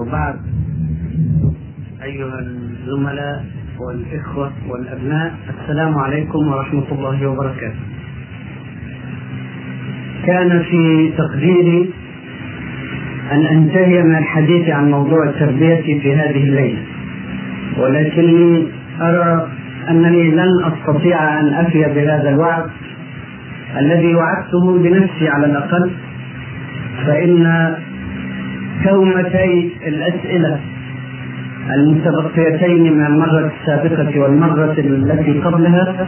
وبعد أيها الزملاء والإخوة والأبناء السلام عليكم ورحمة الله وبركاته. كان في تقديري أن أنتهي من الحديث عن موضوع التربية في هذه الليلة ولكني أرى أنني لن أستطيع أن أفي بهذا الوعد الذي وعدته لنفسي على الأقل فإن كومتي الأسئلة المتبقيتين من المرة السابقة والمرة التي قبلها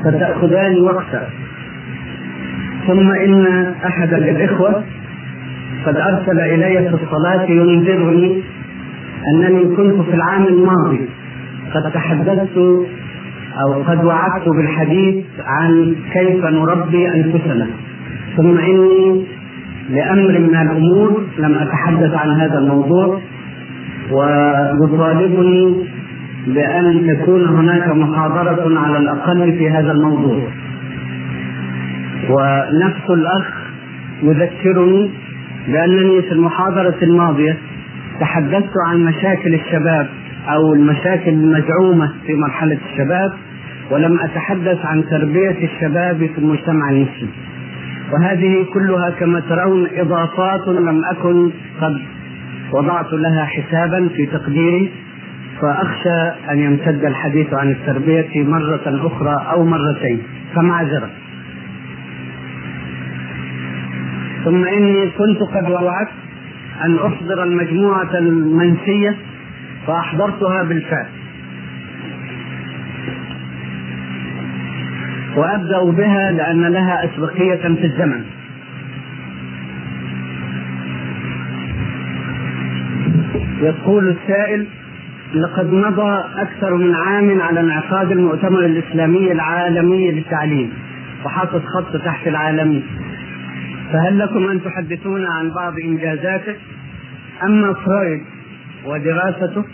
ستأخذان وقتا. ثم إن أحد الإخوة قد أرسل إلي في الصلاة ينذرني أنني كنت في العام الماضي قد تحدثت أو قد وعدت بالحديث عن كيف نربي أنفسنا. ثم إني لأمر من الأمور لم أتحدث عن هذا الموضوع ويطالبني بأن تكون هناك محاضرة على الأقل في هذا الموضوع. ونفس الأخ يذكرني بأنني في المحاضرة الماضية تحدثت عن مشاكل الشباب أو المشاكل المزعومة في مرحلة الشباب ولم أتحدث عن تربية الشباب في المجتمع المسلم وهذه كلها كما ترون إضافات لم أكن قد وضعت لها حسابا في تقديري. فأخشى أن يمتد الحديث عن التربية مرة أخرى أو مرتين فمعذرة. ثم إني كنت قد وعدت أن أحضر المجموعة المنسية فأحضرتها بالفعل. وأبدأ بها لأن لها أسبقية في الزمن. يقول السائل لقد مضى أكثر من عام على انعقاد المؤتمر الإسلامي العالمي للتعليم وحاطط خط تحت العالمي. فهل لكم أن تحدثونا عن بعض إنجازاته؟ أما فرويد ودراسته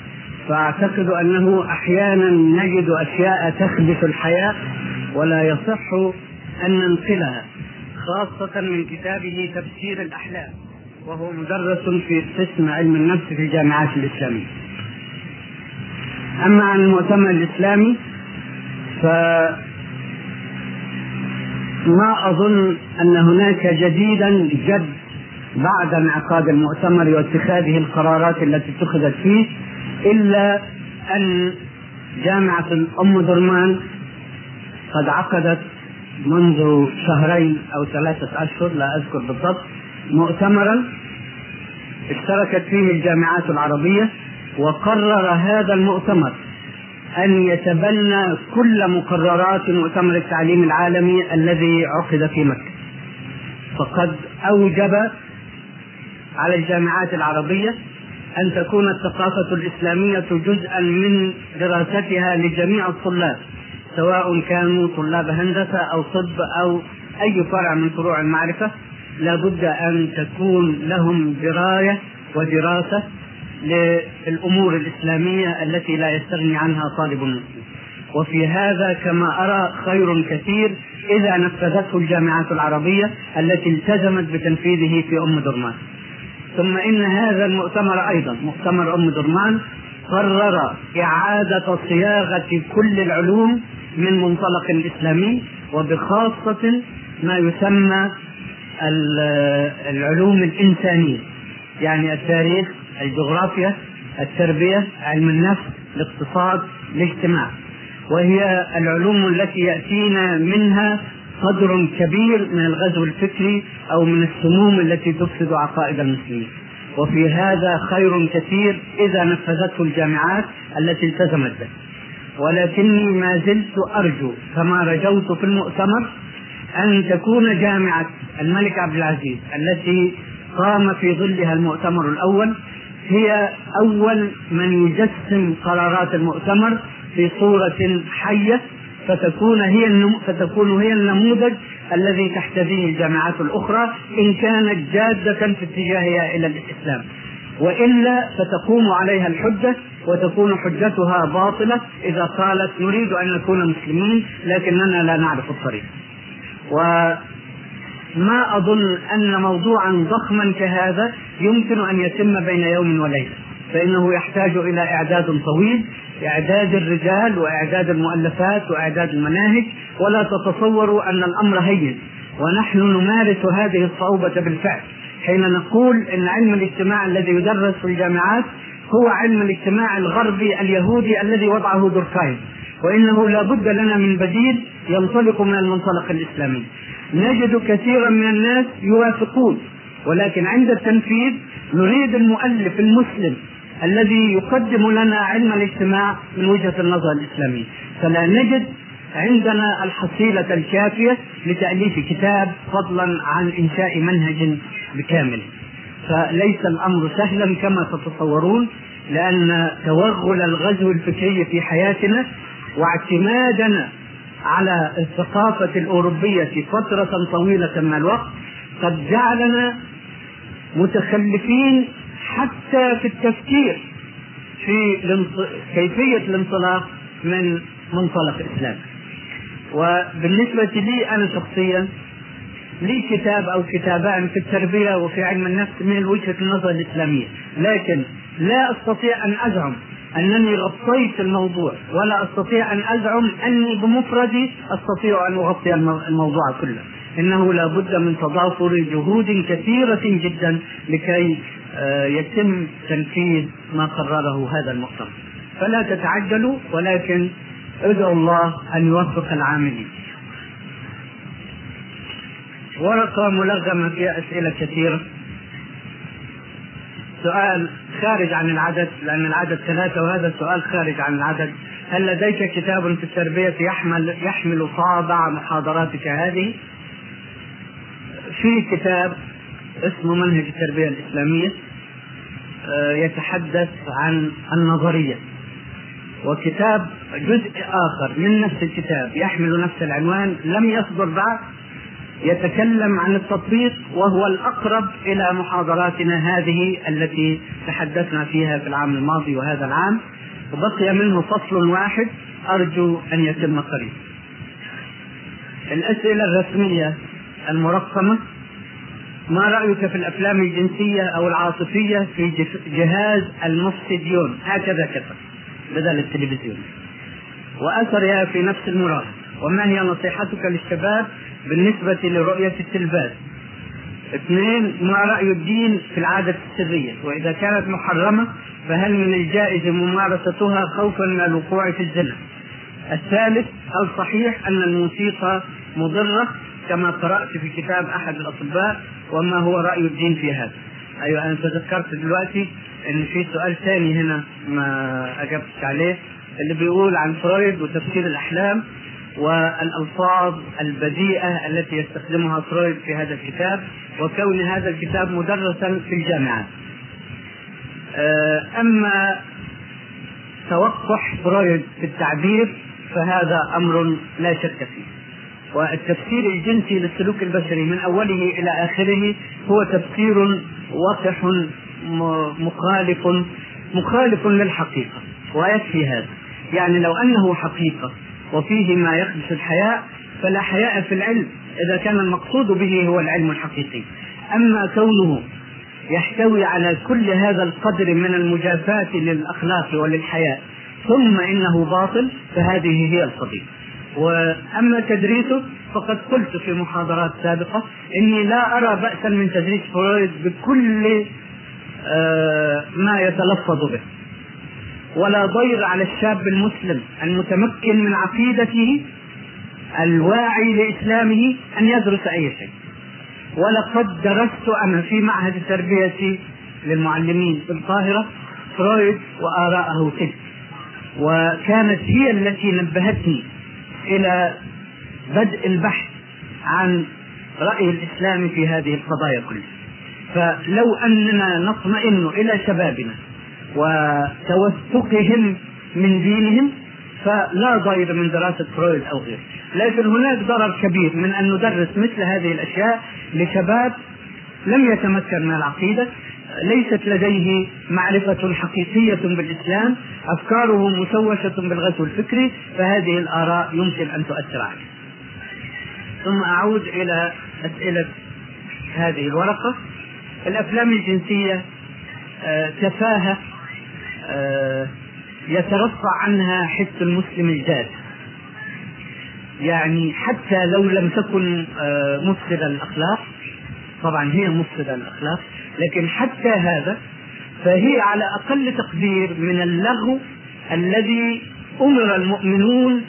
فأعتقد أنه أحيانا نجد أشياء تخبث الحياة ولا يصح أن ننقلها خاصة من كتابه تفسير الأحلام وهو مدرس في قسم علم النفس في الجامعات الإسلامية أما عن المؤتمر الإسلامي ف ما أظن أن هناك جديدا جد بعد انعقاد المؤتمر واتخاذه القرارات التي اتخذت فيه إلا أن جامعة أم درمان قد عقدت منذ شهرين أو ثلاثة أشهر لا أذكر بالضبط مؤتمرا اشتركت فيه الجامعات العربية وقرر هذا المؤتمر أن يتبنى كل مقررات مؤتمر التعليم العالمي الذي عقد في مكة. فقد أوجب على الجامعات العربية أن تكون الثقافة الإسلامية جزءا من دراستها لجميع الطلاب. سواء كانوا طلاب هندسة أو طب أو أي فرع من فروع المعرفة لابد أن تكون لهم دراية ودراسة للأمور الإسلامية التي لا يستغني عنها طالب مسلم وفي هذا كما أرى خير كثير إذا نفذته الجامعات العربية التي التزمت بتنفيذه في أم درمان. ثم إن هذا المؤتمر أيضا مؤتمر أم درمان قرر إعادة صياغة كل العلوم من منطلق إسلامي وبخاصة ما يسمى العلوم الإنسانية يعني التاريخ الجغرافيا التربية علم النفس الاقتصاد الاجتماع. وهي العلوم التي يأتينا منها قدر كبير من الغزو الفكري أو من السموم التي تفسد عقائد المسلمين. وفي هذا خير كثير إذا نفذته الجامعات التي التزمت به. ولكني ما زلت أرجو كما رجوت في المؤتمر أن تكون جامعة الملك عبد العزيز التي قام في ظلها المؤتمر الأول هي أول من يجسم قرارات المؤتمر في صورة حية فتكون هي فتكون هي النموذج الذي تحتذيه الجامعات الأخرى إن كانت جادة في اتجاهها إلى الإسلام. وإلا فتقوم عليها الحجة وتكون حجتها باطلة إذا قالت نريد أن نكون مسلمين لكننا لا نعرف الطريق. ما أظن أن موضوعا ضخما كهذا يمكن أن يتم بين يوم وليلة فإنه يحتاج إلى إعداد طويل إعداد الرجال وإعداد المؤلفات وإعداد المناهج ولا تتصوروا أن الأمر هين ونحن نمارس هذه الصعوبة بالفعل حين نقول أن علم الاجتماع الذي يدرس في الجامعات هو علم الاجتماع الغربي اليهودي الذي وضعه دوركايم وإنه لا بد لنا من بديل ينطلق من المنطلق الإسلامي. نجد كثيرا من الناس يوافقون ولكن عند التنفيذ نريد المؤلف المسلم الذي يقدم لنا علم الاجتماع من وجهة النظر الاسلاميه فلا نجد عندنا الحصيلة الكافية لتأليف كتاب فضلا عن إنشاء منهج بكامل. فليس الأمر سهلا كما تتصورون لأن توغل الغزو الفكري في حياتنا واعتمادنا على الثقافة الأوروبية فترة طويلة من الوقت قد جعلنا متخلفين حتى في التفكير في كيفية الانطلاق من منطلق إسلام وبالنسبة لي أنا شخصيا لي كتاب أو كتابان في التربية وفي علم النفس من وجهة النظر الإسلامية. لكن لا أستطيع أن أزعم أنني غطيت الموضوع ولا أستطيع أن أزعم أني بمفردي أستطيع أن أغطي الموضوع كله. إنه لا بد من تضافر جهود كثيرة جدا لكي آه، يتم تنفيذ ما قرره هذا المؤتمر. فلا تتعجلوا ولكن ادعوا الله أن يوفق العاملين. ورقة ملغمة فيها أسئلة كثيرة. سؤال خارج عن العدد لأن العدد ثلاثة وهذا سؤال خارج عن العدد. هل لديك كتاب في التربية يحمل يحمل طابع محاضراتك هذه؟ في كتاب اسمه منهج التربية الإسلامية آه، يتحدث عن النظرية. وكتاب جزء آخر من نفس الكتاب يحمل نفس العنوان لم يصدر بعد يتكلم عن التطبيق وهو الأقرب إلى محاضراتنا هذه التي تحدثنا فيها في العام الماضي وهذا العام. وبقي منه فصل واحد أرجو أن يتم قريبا. الأسئلة الرسمية المرقمة ما رأيك في الأفلام الجنسية أو العاطفية في جهاز المفسديون هكذا كتب. بدل التلفزيون. وأثرها في نفس المراد. وما هي نصيحتك للشباب بالنسبة لرؤية التلفاز؟ اثنين ما رأي الدين في العادة السرية. وإذا كانت محرمة فهل من الجائز ممارستها خوفا من الوقوع في الزنا؟ الثالث هل صحيح أن الموسيقى مضرة كما قرأت في كتاب أحد الأطباء؟ وما هو رأي الدين في هذا؟ أيوة أنا تذكرت دلوقتي أن في سؤال ثاني هنا ما أجبتش عليه اللي بيقول عن فرويد وتفسير الأحلام والألفاظ البذيئة التي يستخدمها فرويد في هذا الكتاب وكون هذا الكتاب مدرسا في الجامعات آه، أما توقح فرويد في التعبير فهذا أمر لا شك فيه. والتفسير الجنسي للسلوك البشري من أوله إلى آخره هو تفسير وقح مخالف مخالف للحقيقة ويكفي هذا. يعني لو أنه حقيقة وفيه ما يخدش الحياء فلا حياء في العلم. إذا كان المقصود به هو العلم الحقيقي. أما كونه يحتوي على كل هذا القدر من المجافاة للأخلاق وللحياء ثم إنه باطل فهذه هي القضية وأما تدريسه فقد قلت في محاضرات سابقة إني لا أرى بأسا من تدريس فرويد بكل آه، ما يتلفظ به ولا ضير على الشاب المسلم المتمكن من عقيدته الواعي لإسلامه أن يدرس أي شيء. ولقد درست أنا في معهد التربية للمعلمين في القاهرة فرويد وآراءه تلك وكانت هي التي نبهتني إلى بدء البحث عن رأي الإسلام في هذه القضايا كلها. فلو أننا نطمئن إلى شبابنا وتوثقهم من دينهم فلا ضير من دراسة فرويد أو غيره. لكن هناك ضرر كبير من أن ندرس مثل هذه الأشياء لشباب لم يتمكن من العقيدة ليست لديه معرفة حقيقية بالإسلام أفكاره مشوشة بالغزو الفكري فهذه الآراء يمكن أن تؤثر عليه. ثم أعود إلى أسئلة هذه الورقة. الأفلام الجنسية آه، تفاهة آه، يترفع عنها حس المسلم الجاد. يعني حتى لو لم تكن آه، مفسدة الأخلاق طبعا هي مفسدة الأخلاق لكن حتى هذا فهي على أقل تقدير من اللغو الذي أمر المؤمنون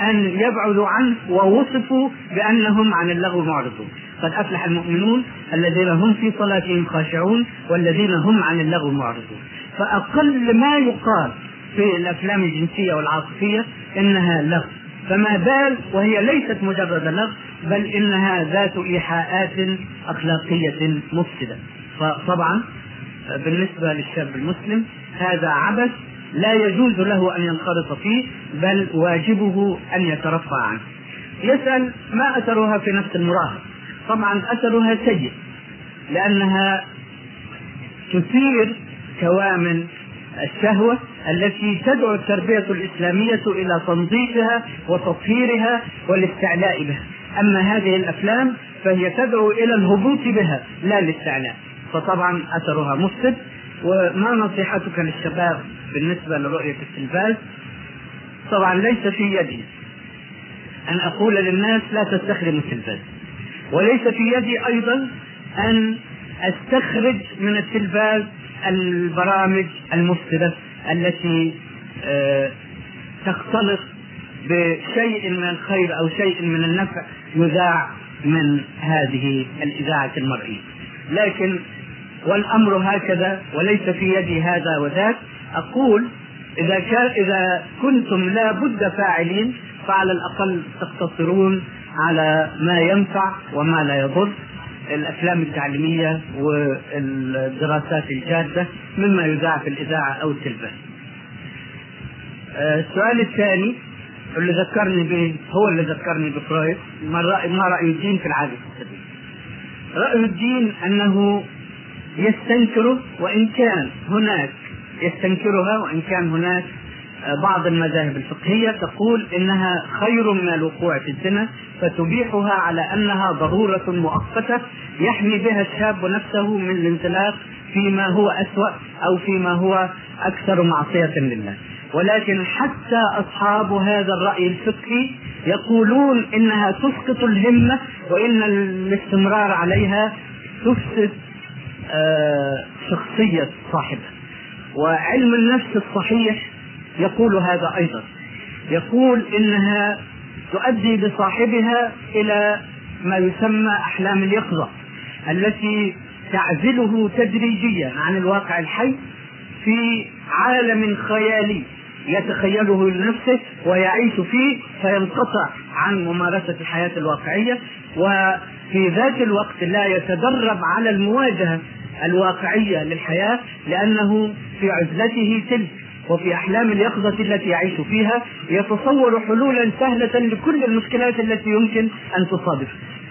أن يبعدوا عنه ووصفوا بأنهم عن اللغو معرضون. قد أفلح المؤمنون الذين هم في صلاتهم خاشعون والذين هم عن اللغو معرضون. فأقل ما يقال في الأفلام الجنسية والعاطفية إنها لغو. فما بال وهي ليست مجرد لغو بل إنها ذات إيحاءات أخلاقية مفسدة. فطبعا بالنسبة للشاب المسلم هذا عبث لا يجوز له أن ينخرط فيه بل واجبه أن يترفع عنه. يسأل ما أثرها في نفس المراهق طبعا أثرها سيء لأنها تثير كوامن الشهوة التي تدعو التربية الإسلامية إلى تنظيفها وتطهيرها والاستعلاء بها. أما هذه الأفلام فهي تدعو إلى الهبوط بها لا الاستعلاء. فطبعا أثرها مفسد. وما نصيحتك للشباب بالنسبة لرؤية التلفاز؟ طبعا ليس في يدي أن أقول للناس لا تستخدموا التلفاز. وليس في يدي أيضا أن أستخرج من التلفاز البرامج المفسدة التي آه، تختلط بشيء من الخير أو شيء من النفع يذاع من هذه الإذاعة المرئية. لكن والأمر هكذا وليس في يدي هذا وذاك. أقول إذا كان إذا كنتم لا بد فاعلين فعلى الأقل تقتصرون على ما ينفع وما لا يضر. الأفلام التعليمية والدراسات الجاده مما يذاع في الإذاعة أو التلفاز. آه، السؤال الثاني اللي ذكرني به هو اللي ذكرني بفرويد ما راي ما رأي الدين في العاده السبيل. رأي الدين أنه يستنكره وإن كان هناك يستنكرها وإن كان هناك بعض المذاهب الفقهية تقول إنها خير من الوقوع في الزنا فتبيحها على أنها ضرورة مؤقتة يحمي بها الشاب نفسه من الانزلاق فيما هو أسوأ أو فيما هو أكثر معصية لله. ولكن حتى أصحاب هذا الرأي الفقهي يقولون إنها تسقط الهمة وإن الاستمرار عليها تفسد آه، شخصية صاحبها. وعلم النفس الصحيح يقول هذا أيضا. يقول إنها تؤدي بصاحبها إلى ما يسمى أحلام اليقظة التي تعزله تدريجيا عن الواقع الحي في عالم خيالي يتخيله لنفسه ويعيش فيه فينقطع عن ممارسة الحياة الواقعية وفي ذات الوقت لا يتدرب على المواجهة الواقعية للحياة لأنه في عزلته تلك. وفي أحلام اليقظة التي يعيش فيها يتصور حلولا سهلة لكل المشكلات التي يمكن أن تصادف.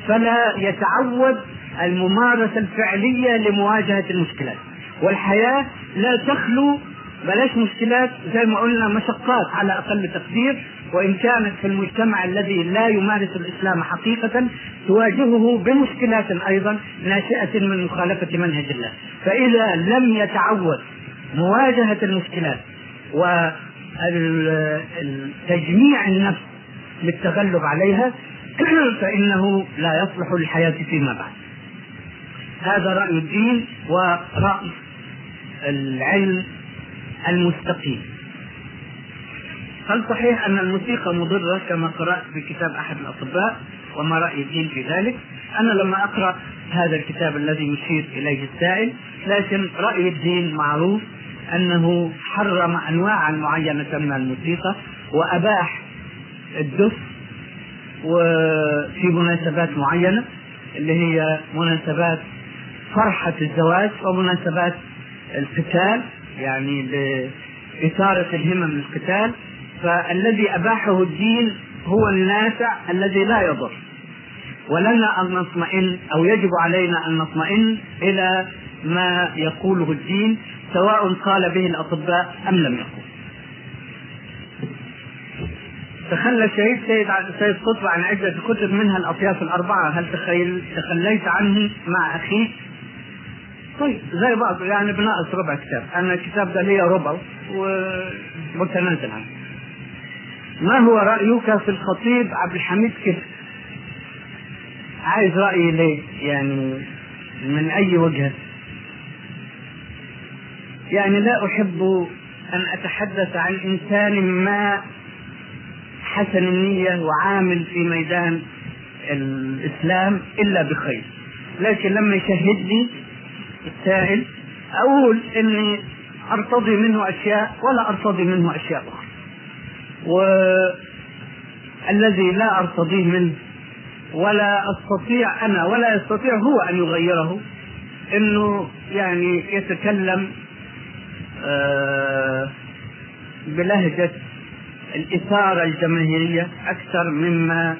فلا يتعود الممارسة الفعلية لمواجهة المشكلات. والحياة لا تخلو بلاش مشكلات زي ما قلنا مشقات على أقل تقدير وإن كانت في المجتمع الذي لا يمارس الإسلام حقيقة تواجهه بمشكلات أيضا ناشئة من مخالفة منهج الله. فإذا لم يتعود مواجهة المشكلات وتجميع النفس للتغلب عليها فإنه لا يصلح للحياة فيما بعد. هذا رأي الدين ورأي العلم المستقيم. هل صحيح أن الموسيقى مضرة كما قرأت في كتاب أحد الأطباء وما رأي الدين في ذلك؟ أنا لما أقرأ هذا الكتاب الذي يشير إليه السائل لكن رأي الدين معروف أنه حرم انواعا معينة من الموسيقى وأباح الدف وفي مناسبات معينة اللي هي مناسبات فرحة الزواج ومناسبات القتال يعني لإثارة الهمم للقتال فالذي أباحه الدين هو النافع الذي لا يضر. ولنا أن نطمئن أو يجب علينا أن نطمئن إلى ما يقوله الدين سواء قال به الأطباء أم لم يقل تخلى شهيد سيد سيد قطب عن عدة كتب منها الأطياف الأربعة هل تخيل تخليت عنه مع أخيك؟ طيب زي بعض يعني بناقص ربع كتاب أنا الكتاب ده ليا ربع ومتنازل عنه ما هو رأيك في الخطيب عبد الحميد كده؟ عايز رأيي ليه؟ يعني من أي وجهة؟ يعني لا أحب أن أتحدث عن إنسان ما حسن النية وعامل في ميدان الإسلام إلا بخير. لكن لما يشهدني السائل أقول إني أرتضي منه أشياء ولا أرتضي منه أشياء أخرى. والذي لا أرتضيه منه ولا أستطيع أنا ولا يستطيع هو أن يغيره إنه يعني يتكلم بلهجة الإثارة الجماهيرية أكثر مما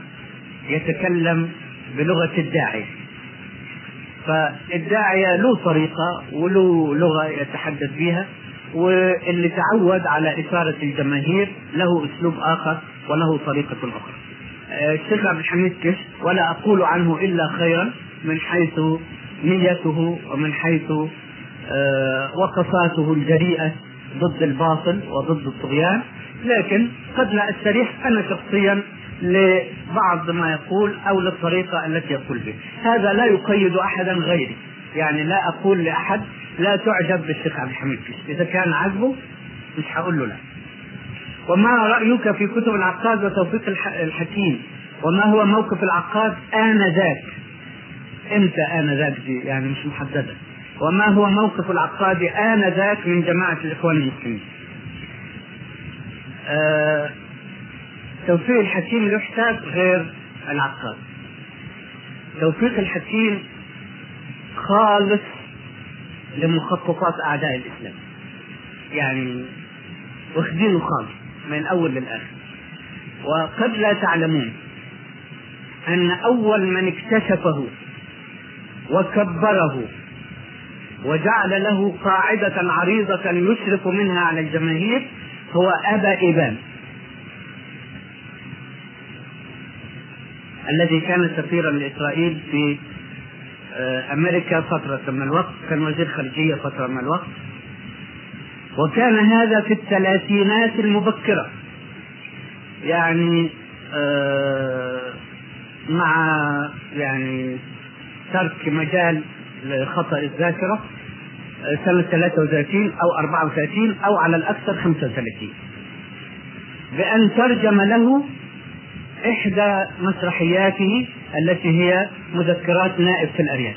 يتكلم بلغة الداعية فالداعية له طريقة وله لغة يتحدث بها واللي تعود على إثارة الجماهير له أسلوب آخر وله طريقة أخرى. الشيخ عبد الحميد كش ولا أقول عنه إلا خيرا من حيث نيته ومن حيث وقفاته الجريئة ضد الباطل وضد الطغيان. لكن قد لا أستريح أنا شخصيا لبعض ما يقول أو للطريقة التي يقول بها. هذا لا يقيد احدا غيري. يعني لا أقول لأحد لا تعجب بالشيخ عبد الحميد إذا كان عجبه مش هقول له لا. وما رأيك في كتب العقاد وتوفيق الحكيم؟ وما هو موقف العقاد آنذاك؟ إمتى آنذاك دي يعني مش محددة. وما هو موقف العقاد آنذاك من جماعة الإخوان المسلمين؟ آه توفيق الحكيم حساب غير العقاد. توفيق الحكيم خالص لمخططات أعداء الإسلام. يعني واخدينه خالص من الأول للآخر. وقد لا تعلمون أن أول من اكتشفه وكبره وجعل له قاعدة عريضة يشرف منها على الجماهير هو أبا إبان. الذي كان سفيرا لإسرائيل في أمريكا فترة من الوقت كان وزير خارجية فترة من الوقت. وكان هذا في الثلاثينات المبكرة. يعني مع يعني ترك مجال لخطأ الذاكرة سنة 33 أو 34 أو على الأكثر 35 بأن ترجم له إحدى مسرحياته التي هي مذكرات نائب في الأرياف.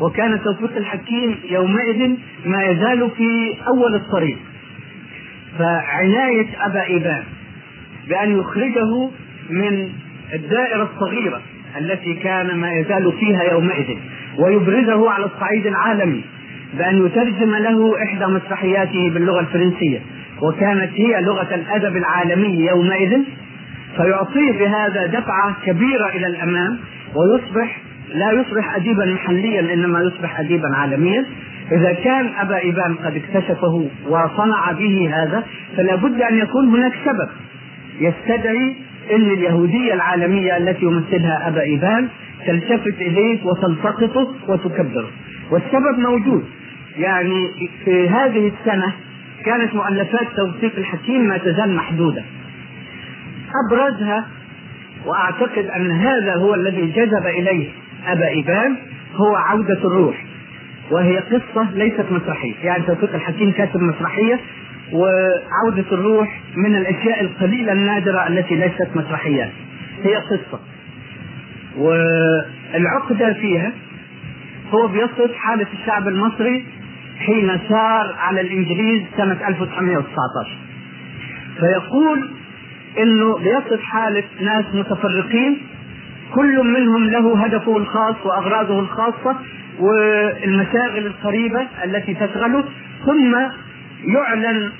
وكان توفيق الحكيم يومئذ ما يزال في أول الطريق. فعناية أبا إيبان بأن يخرجه من الدائرة الصغيرة التي كان ما يزال فيها يومئذ. ويبرزه على الصعيد العالمي بأن يترجم له إحدى مسرحياته باللغة الفرنسية وكانت هي لغة الأدب العالمي يومئذ. فيعطيه بهذا دفعة كبيرة إلى الأمام ويصبح لا يصبح أديبا محليا إنما يصبح أديبا عالميا. إذا كان أبا إيبان قد اكتشفه وصنع به هذا فلا بد أن يكون هناك سبب يستدعي أن اليهودية العالمية التي يمثلها أبا إيبان تلتفت إليه وتلتقطه وتكبره. والسبب موجود. يعني في هذه السنة كانت مؤلفات توثيق الحكيم ما تزال محدودة. أبرزها وأعتقد أن هذا هو الذي جذب إليه أبا إيبان هو عودة الروح. وهي قصة ليست مسرحية. يعني توثيق الحكيم كاتب مسرحية وعودة الروح من الأشياء القليلة النادرة التي ليست مسرحيات هي قصة. والعقدة فيها هو بيصف حالة الشعب المصري حين سار على الإنجليز سنة 1919 فيقول إنه بيصف حالة ناس متفرقين كل منهم له هدفه الخاص وأغراضه الخاصة والمشاغل القريبة التي تشغله ثم يعلن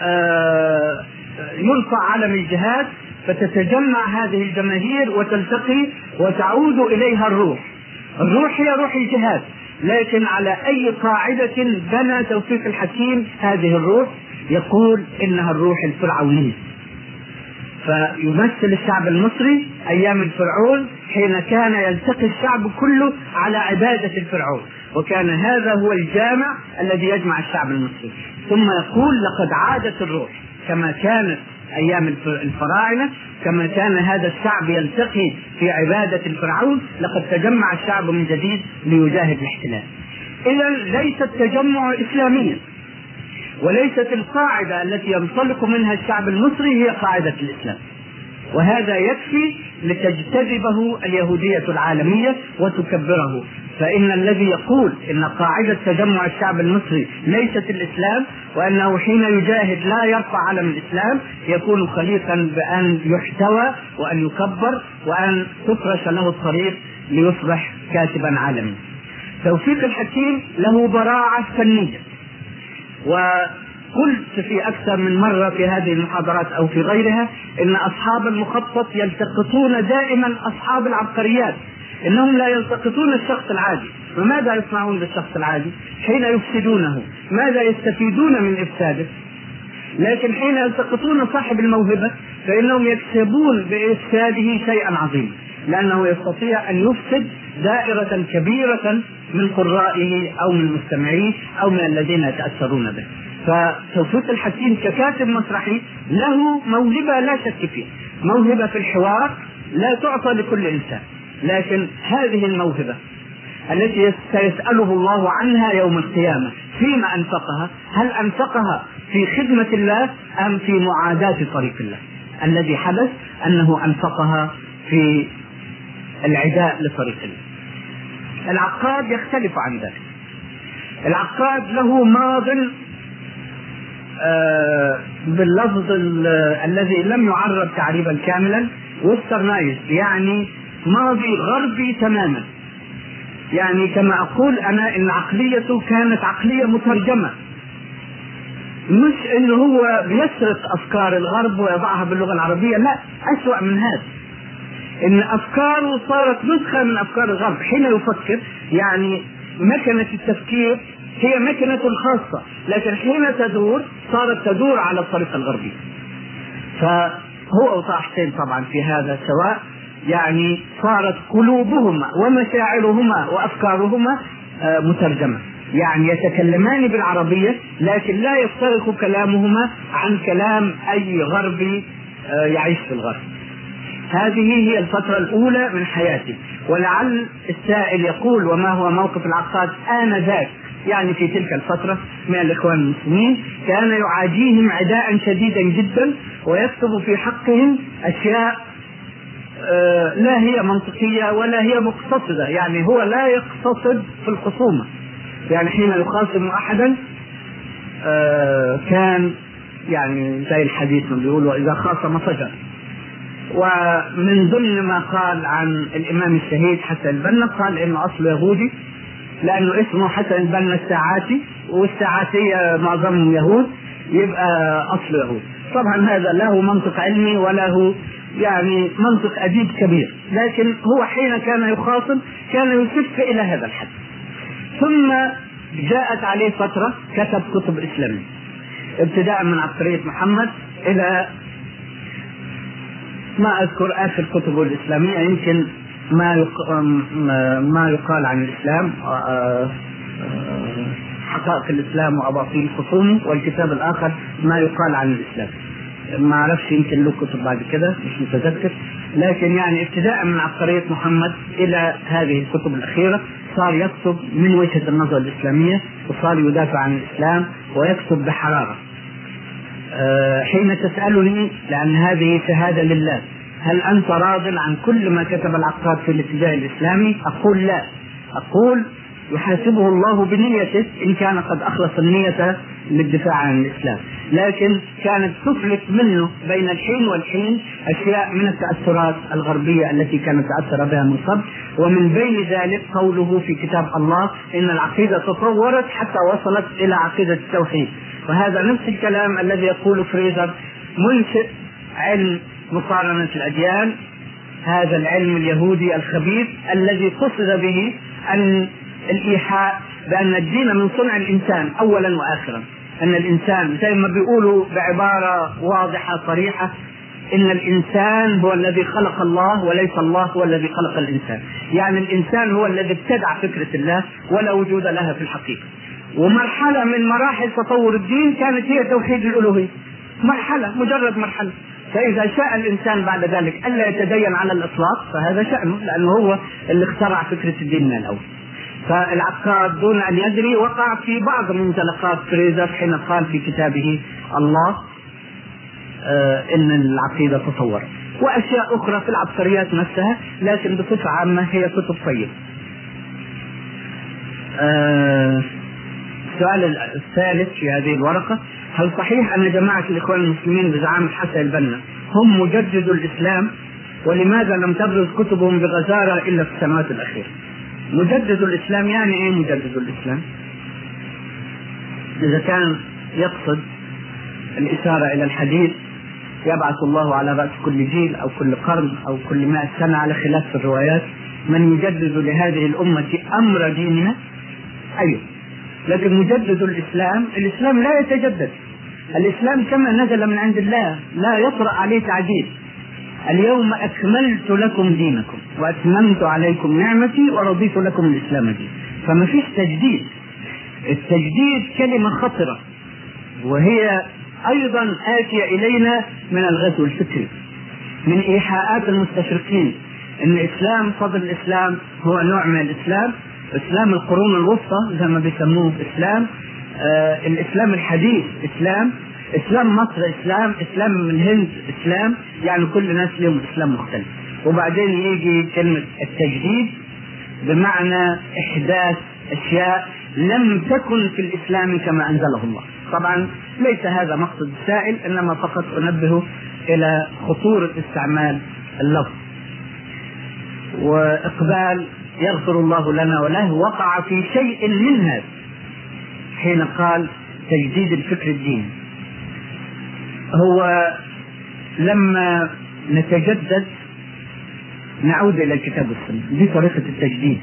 آه يرفع علم الجهاد فتتجمع هذه الجماهير وتلتقي وتعود إليها الروح. الروح هي روح الجهاد لكن على أي قاعدة بنى توفيق الحكيم هذه الروح؟ يقول إنها الروح الفرعونية. فيمثل الشعب المصري أيام الفرعون حين كان يلتقي الشعب كله على عبادة الفرعون وكان هذا هو الجامع الذي يجمع الشعب المصري. ثم يقول لقد عادت الروح كما كانت أيام الفراعنة كما كان هذا الشعب يلتقي في عبادة الفرعون لقد تجمع الشعب من جديد ليجاهد الاحتلال. إذا ليس التجمع اسلاميا وليست القاعدة التي ينطلق منها الشعب المصري هي قاعدة الإسلام. وهذا يكفي لتجتذبه اليهودية العالمية وتكبره فإن الذي يقول إن قاعدة تجمع الشعب المصري ليست الإسلام وأنه حين يجاهد لا يرفع علم الإسلام يكون خليقا بأن يحتوى وأن يكبر وأن تفرش له الطريق ليصبح كاتبا عالميا. توفيق الحكيم له براعة فنية وقلت في أكثر من مرة في هذه المحاضرات أو في غيرها إن أصحاب المخطط يلتقطون دائما أصحاب العبقريات إنهم لا يلتقطون الشخص العادي. وماذا يصنعون بالشخص العادي؟ حين يفسدونه. ماذا يستفيدون من إفساده؟ لكن حين يلتقطون صاحب الموهبة فإنهم يكسبون بإفساده شيئا عظيما. لأنه يستطيع أن يفسد دائرة كبيرة من قرائه أو من مستمعيه أو من الذين يتأثرون به. فتوفيق الحكيم ككاتب مسرحي له موهبة لا شك فيها. موهبة في الحوار لا تعطى لكل إنسان. لكن هذه الموهبة التي سيسأله الله عنها يوم القيامة فيما أنفقها هل أنفقها في خدمة الله أم في معاداة طريق الله؟ الذي حدث أنه أنفقها في العداء لطريق الله. العقاد يختلف عن ذلك. العقاد له ماض باللفظ الذي لم يعرب تعريبا كاملا وسترنايز يعني ماضي غربي تماما. يعني كما أقول أنا إن عقليته كانت عقلية مترجمة. مش انه هو بيسرق أفكار الغرب ويضعها باللغة العربية لا أسوأ من هذا. إن أفكاره صارت نسخة من أفكار الغرب. حين يفكر يعني مكنة التفكير هي مكنة خاصة لكن حين تدور صارت تدور على الطريقة الغربية فهو وطه حسين طبعا في هذا سواء يعني صارت قلوبهما ومشاعرهما وأفكارهما آه، مترجمة. يعني يتكلمان بالعربية لكن لا يفترق كلامهما عن كلام أي غربي آه، يعيش في الغرب. هذه هي الفترة الأولى من حياته. ولعل السائل يقول وما هو موقف العقاد آنذاك؟ يعني في تلك الفترة من الإخوان المسلمين كان يعاديهم عداء شديدا جدا ويكتب في حقهم أشياء آه، لا هي منطقية ولا هي مقتصدة يعني هو لا يقتصد في الخصومة. يعني حين يخاصم أحدا آه، كان يعني زي الحديث ما بيقول وإذا خاصم فجر. ومن ضمن ما قال عن الإمام الشهيد حسن البنا قال إنه أصله يهودي لأنه اسمه حسن البنا الساعاتي والساعاتية معظمهم يهود يبقى أصله يهود. طبعا هذا له منطق علمي وله يعني منطق أديب كبير لكن هو حين كان يخاصم كان يسف إلى هذا الحد. ثم جاءت عليه فترة كتب كتب إسلامية ابتداء من عبقرية محمد إلى ما أذكر آخر كتبه الإسلامية يمكن ما ما يقال عن الإسلام آه، آه، حقائق الإسلام وأباطيل خصومه والكتاب الآخر ما يقال عن الإسلام. ما أعرفش يمكن له كتب بعد كده مش متذكر. لكن يعني ابتداء من عبقريه محمد إلى هذه الكتب الأخيرة صار يكتب من وجهة النظر الإسلامية وصار يدافع عن الإسلام ويكتب بحرارة. أه حين تسألني لأن هذه شهادة لله. هل أنت راض عن كل ما كتب العقاد في الاتجاه الإسلامي؟ أقول لا. أقول يحاسبه الله بنيته إن كان قد أخلص النية للدفاع عن الإسلام، لكن كانت تفلت منه بين الحين والحين أشياء من التأثرات الغربية التي كانت تأثر بها من قبل، ومن بين ذلك قوله في كتاب الله إن العقيدة تطورت حتى وصلت إلى عقيدة التوحيد، وهذا نفس الكلام الذي يقول فريزر منشئ علم مقارنه الأديان هذا العلم اليهودي الخبيث الذي قصد به أن الإيحاء بأن الدين من صنع الإنسان اولا واخرا. أن الإنسان زي ما بيقولوا بعبارة واضحة صريحة إن الإنسان هو الذي خلق الله وليس الله هو الذي خلق الإنسان. يعني الإنسان هو الذي ابتدع فكرة الله ولا وجود لها في الحقيقة. ومرحلة من مراحل تطور الدين كانت هي توحيد الألوهية. مرحلة مجرد مرحلة. فإذا شاء الإنسان بعد ذلك الا يتدين على الإطلاق فهذا شانه لأنه هو اللي اخترع فكرة الدين من الأول فالعقاد دون أن يدري وقع في بعض منزلقات فريزر حين قال في كتابه الله آه إن العقيدة تطورت وأشياء أخرى في العبقريات نفسها لكن بصفة عامة هي كتب طيبة. آه السؤال الثالث في هذه الورقة هل صحيح أن جماعة الإخوان المسلمين بزعامة حسن البنا هم مجددو الإسلام ولماذا لم تبرز كتبهم بغزارة إلا في السنوات الأخيرة؟ مجدد الإسلام يعني إيه مجدد الإسلام؟ إذا كان يقصد الاشاره إلى الحديث يبعث الله على رأس كل جيل أو كل قرن أو كل مائة سنة على خلاف الروايات من يجدد لهذه الأمة أمر دينها أيوه لكن مجدد الإسلام الإسلام لا يتجدد. الإسلام كما نزل من عند الله لا يطرأ عليه تعديل اليوم أكملت لكم دينكم وأتممت عليكم نعمتي ورضيت لكم الإسلام دين. فما فيش تجديد. التجديد كلمة خطرة وهي أيضا آتية إلينا من الغزو الفكري من إيحاءات المستشرقين إن الاسلام فضل الإسلام هو نوع من الإسلام. إسلام القرون الوسطى زي ما بيسموه إسلام آه الإسلام الحديث إسلام إسلام مصر إسلام إسلام الهند إسلام يعني كل ناس لهم إسلام مختلف. وبعدين يجي كلمة التجديد بمعنى إحداث أشياء لم تكن في الإسلام كما أنزله الله. طبعا ليس هذا مقصد السائل إنما فقط أنبه إلى خطورة استعمال اللفظ. وإقبال يغفر الله لنا وله وقع في شيء من هذا حين قال تجديد الفكر الديني هو لما نتجدد نعود إلى الكتاب والسنة دي طريقه التجديد.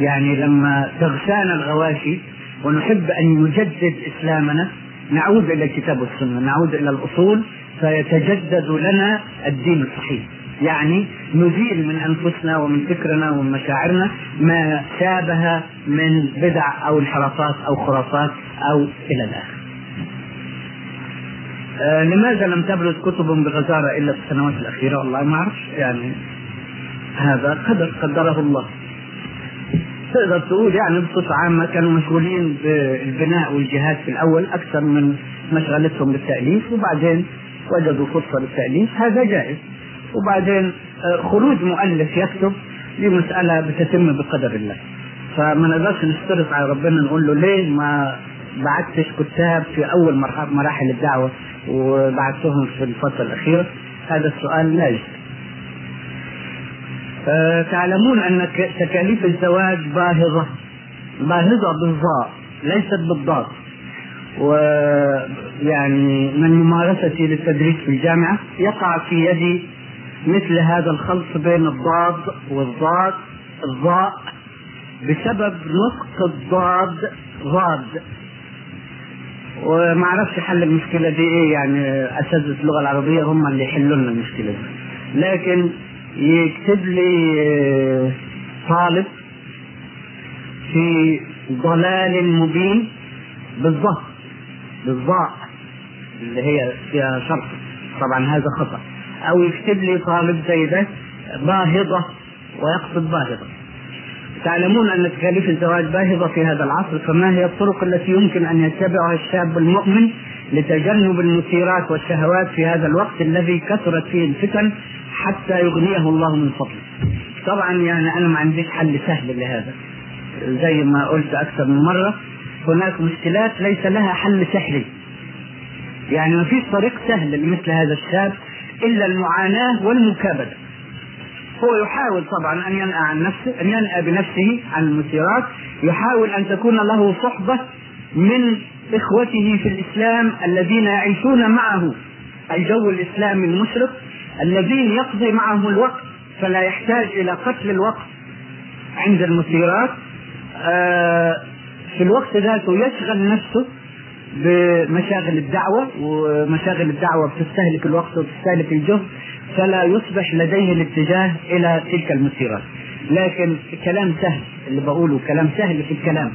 يعني لما تغشانا الغواشي ونحب أن نجدد إسلامنا نعود إلى الكتاب والسنة نعود إلى الأصول فيتجدد لنا الدين الصحيح. يعني نزيل من أنفسنا ومن فكرنا ومن مشاعرنا ما شابه من بدع أو انحرافات أو خرافات أو إلى الآخر. آه لماذا لم تبرز كتب بغزارة إلا في السنوات الأخيرة؟ والله ما اعرف يعني هذا قدر قدره الله. تقدر تقول يعني بصفة عامة كانوا مشغولين بالبناء والجهاد في الأول أكثر من مشغلتهم بالتأليف وبعدين وجدوا فرصة للتأليف هذا جائز وبعدين خروج مؤلف يكتب دي مسألة بتتم بقدر الله. فما نقدرش نشترط على ربنا نقول له ليه ما بعتش كتاب في أول مراحل الدعوة وبعتهم في الفترة الأخيرة؟ هذا السؤال لا يشترط تعلمون أن تكاليف الزواج باهظة. باهظة بالظاء ليست بالضاد. ويعني من ممارستي للتدريس في الجامعة يقع في يدي مثل هذا الخلط بين الضاد والضاد الضاء بسبب نطق الضاد ضاد. وما أعرفش حل المشكلة دي إيه يعني أساتذة اللغة العربية هم اللي يحلوا لنا المشكلة دي. لكن يكتب لي طالب في ضلال مبين بالضاء بالضاء اللي هي فيها شرط طبعا هذا خطأ. أو يكتب لي طالب زي ده باهظة ويقصد باهظة تعلمون أن تكاليف الزواج باهظة في هذا العصر فما هي الطرق التي يمكن أن يتبعها الشاب المؤمن لتجنب المثيرات والشهوات في هذا الوقت الذي كثرت فيه الفتن حتى يغنيه الله من فضله. طبعا يعني أنا ما عنديش حل سهل لهذا. زي ما قلت أكثر من مرة هناك مشكلات ليس لها حل سحري. يعني ما فيش طريق سهل لمثل هذا الشاب إلا المعاناة والمكابدة. هو يحاول طبعا أن ينأى عن نفسه أن ينأى بنفسه عن المثيرات، يحاول أن تكون له صحبة من إخوته في الإسلام الذين يعيشون معه الجو الاسلامي المشرق الذين يقضي معهم الوقت فلا يحتاج إلى قتل الوقت عند المثيرات آه في الوقت ذاته يشغل نفسه بمشاغل الدعوة ومشاغل الدعوة بتستهلك الوقت وتستهلك الجهد فلا يصبح لديه الاتجاه إلى تلك المسيرات لكن كلام سهل اللي بقوله كلام سهل في الكلام.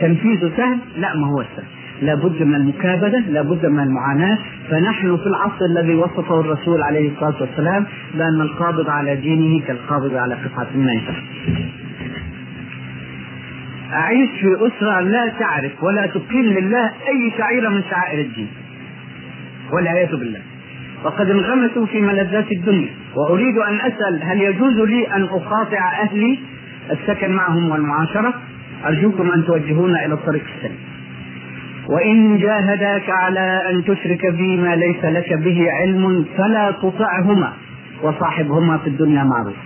تنفيذه سهل؟ لا ما هو سهل. لابد من المكابدة لابد من المعاناة. فنحن في العصر الذي وصفه الرسول عليه الصلاة والسلام بأن القابض على دينه كالقابض على قطعة الميتة. أعيش في أسرة لا تعرف ولا تقيم لله أي شعيرة من شعائر الدين والعياذ بالله. وقد انغمسوا في ملذات الدنيا. وأريد أن أسأل هل يجوز لي أن أقاطع أهلي؟ السكن معهم والمعاشرة. أرجوكم أن توجهونا إلى الطريق السليم. وإن جاهداك على أن تشرك بي ما ليس لك به علم فلا تطعهما وصاحبهما في الدنيا معروف.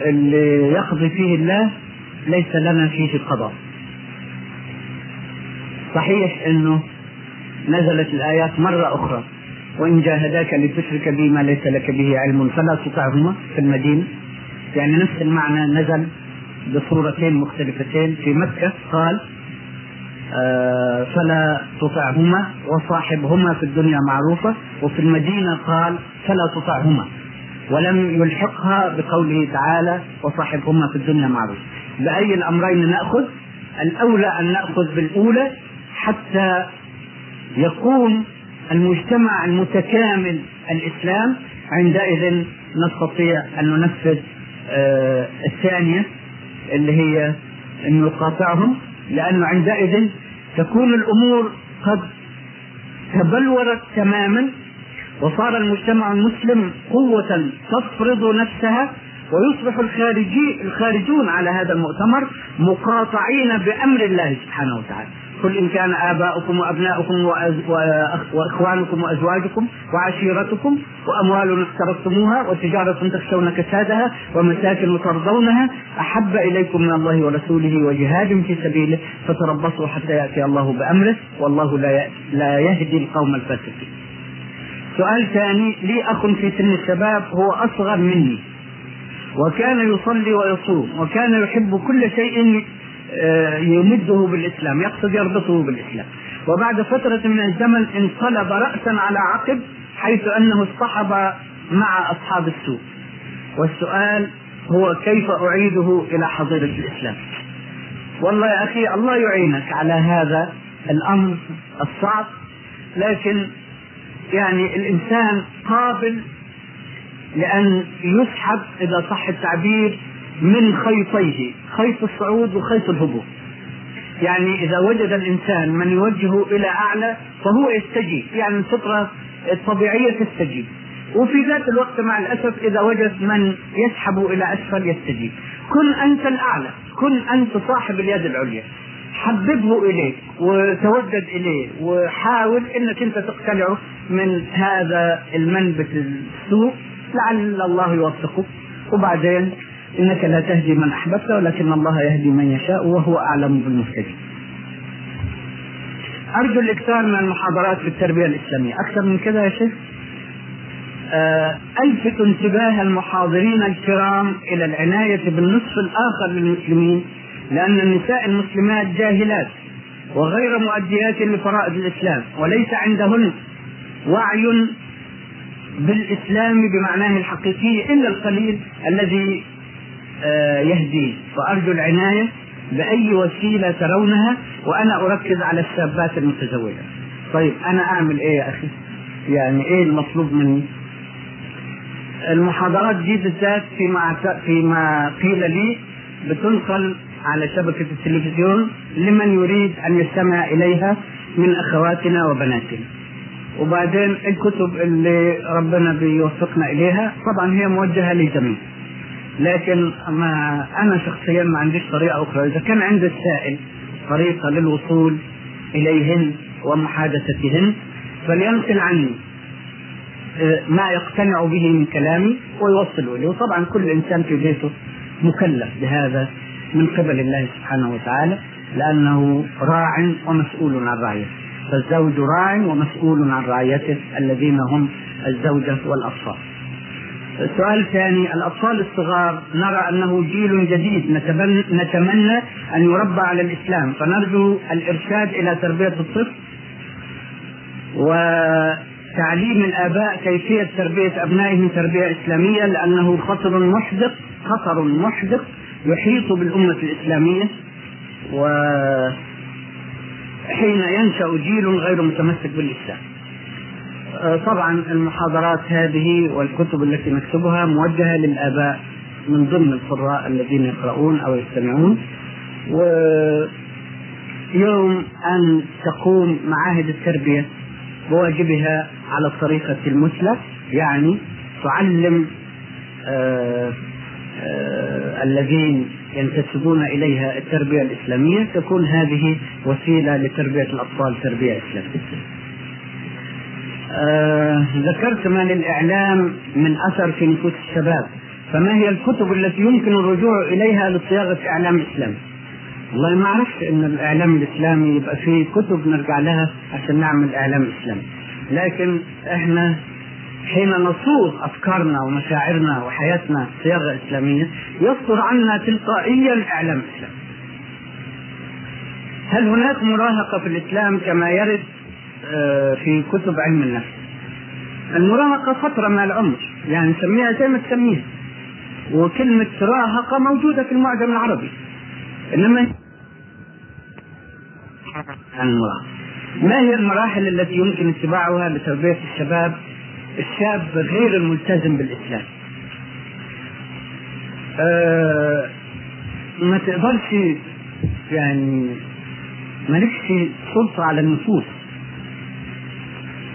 واللي يقضي فيه الله ليس لنا فيه قضاء صحيح إنه نزلت الآيات مرة أخرى وإن جاهداك لتشرك بي ما ليس لك به علم. فلا تطعهما في المدينة. يعني نفس المعنى نزل بصورتين مختلفتين. في مكة قال آه فلا تطعهما وصاحبهما في الدنيا معروفة. وفي المدينة قال فلا تطعهما. ولم يلحقها بقوله تعالى وصاحبهما في الدنيا معروفة بأي الأمرين نأخذ؟ الأولى أن نأخذ بالأولى حتى يكون المجتمع المتكامل الإسلام عندئذ نستطيع أن ننفذ آه الثانية اللي هي أن يقاطعهم لأنه عندئذ تكون الأمور قد تبلورت تماما وصار المجتمع المسلم قوة تفرض نفسها ويصبح الخارجي الخارجون على هذا المؤتمر مقاطعين بأمر الله سبحانه وتعالى قل إن كان آباؤكم وأبناؤكم وإخوانكم وأزواجكم وعشيرتكم وأموال اقترفتموها وتجارة تخشون كسادها ومساكن ترضونها أحب إليكم من الله ورسوله وجهاد في سبيله فتربصوا حتى يأتي الله بأمره والله لا يهدي القوم الفاسقين. سؤال ثاني لي أخ في سن الشباب هو أصغر مني. وكان يصلي ويصوم وكان يحب كل شيء يمده بالإسلام يقصد يربطه بالإسلام. وبعد فترة من الزمن انقلب راسا على عقب حيث أنه اصطحب مع أصحاب السوء. والسؤال هو كيف أعيده إلى حظيره الإسلام؟ والله يا أخي الله يعينك على هذا الأمر الصعب لكن يعني الإنسان قابل لأن يسحب إذا صح التعبير من خيطيه خيط الصعود وخيط الهبوط. يعني إذا وجد الإنسان من يوجهه إلى أعلى فهو يستجيب يعني الفطرة الطبيعية تستجيب. وفي ذات الوقت مع الأسف إذا وجد من يسحب إلى أسفل يستجيب. كن أنت الأعلى كن أنت صاحب اليد العليا. حببه إليك وتودد إليه وحاول أنك أنت تقتلعه من هذا المنبت السوء لعل الله يوفقك وبعدين إنك لا تهدي من أحببت ولكن الله يهدي من يشاء وهو أعلم بالمهتدين. أرجو الإكثار من المحاضرات في التربية الإسلامية، أكثر من كذا يا شيخ؟ آه الفت انتباه المحاضرين الكرام إلى العناية بالنصف الآخر للمسلمين لأن النساء المسلمات جاهلات وغير مؤديات لفرائض الإسلام وليس عندهن وعي بالإسلام بمعناه الحقيقي إلا القليل الذي يهديه وأرجو العناية بأي وسيلة ترونها وأنا أركز على الشابات المتزوجة. طيب أنا أعمل إيه يا أخي؟ يعني إيه المطلوب مني؟ المحاضرات دي بالذات فيما فيما قيل لي بتنقل على شبكة التلفزيون لمن يريد أن يستمع إليها من أخواتنا وبناتنا. وبعدين الكتب اللي ربنا بيوفقنا إليها طبعا هي موجهة للجميع. لكن ما أنا شخصيا ما عنديش طريقة أخرى إذا كان عند السائل طريقة للوصول إليهن ومحادثتهن فلينقل عني ما يقتنع به من كلامي ويوصله لي وطبعا كل إنسان في بيته مكلف بهذا من قبل الله سبحانه وتعالى لأنه راع ومسؤول عن رعيته. فالزوج راع ومسؤول عن رعيته الذين هم الزوجة والأطفال. سؤال ثاني الأطفال الصغار نرى أنه جيل جديد. نتمنى أن يربى على الإسلام. فنرجو الإرشاد إلى تربية الطفل وتعليم الآباء كيفية تربية أبنائهم تربية إسلامية لأنه خطر محدق خطر محدق يحيط بالأمة الإسلامية وحين ينشأ جيل غير متمسك بالإسلام. آه، طبعا المحاضرات هذه والكتب التي نكتبها موجهة للآباء من ضمن القراء الذين يقرؤون أو يستمعون. ويوم أن تقوم معاهد التربية بواجبها على الطريقة المثلى يعني تعلم آه الذين ينتسبون إليها التربية الإسلامية تكون هذه وسيلة لتربية الأطفال تربية إسلامية. آه ذكرت ما للإعلام من أثر في نفوس الشباب فما هي الكتب التي يمكن الرجوع إليها لصياغة إعلام اسلامي؟ والله ما عرفت إن الإعلام الإسلامي يبقى فيه كتب نرجع لها عشان نعمل إعلام إسلامي لكن إحنا حين نصوغ أفكارنا ومشاعرنا وحياتنا صياغه اسلاميه يصدر عنا تلقائيا إعلام اسلامي. هل هناك مراهقة في الإسلام كما يرد آه، في كتب علم النفس؟ المراهقة فتره من العمر يعني نسميها زي ما تسميها. وكلمة راهقة موجودة في المعجم العربي. إنما المراهقة. ما هي المراحل التي يمكن اتباعها لتربيه الشباب الشاب غير الملتزم بالإسلام. آه ما تقدرش يعني مالكش سلطة على النفوس.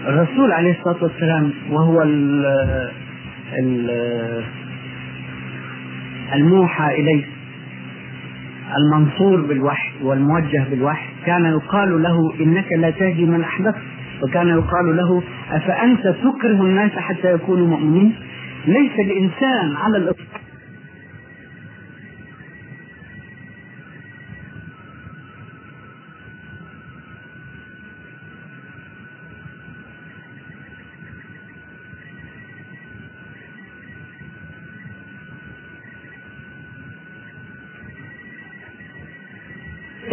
الرسول عليه الصلاة والسلام وهو ال ال الموحى إليه المنصور بالوحي والموجه بالوحي كان يقال له إنك لا تهدي من أحببت. وكان يقال له أفأنت تكره الناس حتى يكونوا مؤمنين؟ ليس الإنسان على الإطلاق.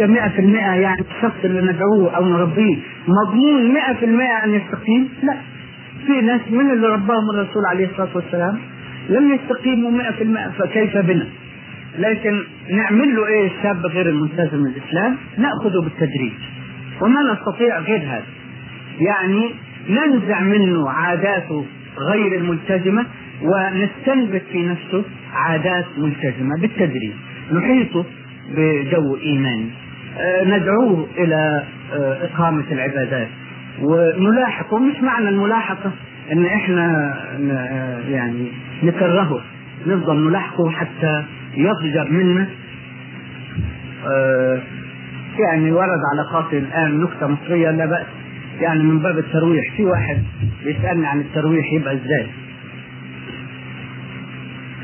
مئة في المئة يعني الشخص اللي ندعوه أو نربيه. مضمون مئة في المئة أن يستقيم؟ لا. في ناس من اللي رباهم الرسول عليه الصلاة والسلام لم يستقيموا مئة في المئة فكيف بنا؟ لكن نعمل له إيه الشاب غير الملتزم بالاسلام نأخذه بالتدريج. وما نستطيع غير هذا. يعني ننزع منه عاداته غير الملتزمة ونستنبت في نفسه عادات ملتزمة بالتدريج نحيطه بجو إيماني. ندعوه إلى آه، إقامة العبادات. ونلاحقه مش معنى الملاحقة إن إحنا يعني نكرهه. نفضل نلاحقه حتى يضجر منا آه، يعني ورد على خاطري الآن نكتة مصرية لا بأس. يعني من باب الترويح في واحد بيسألني عن الترويح يبقى إزاي؟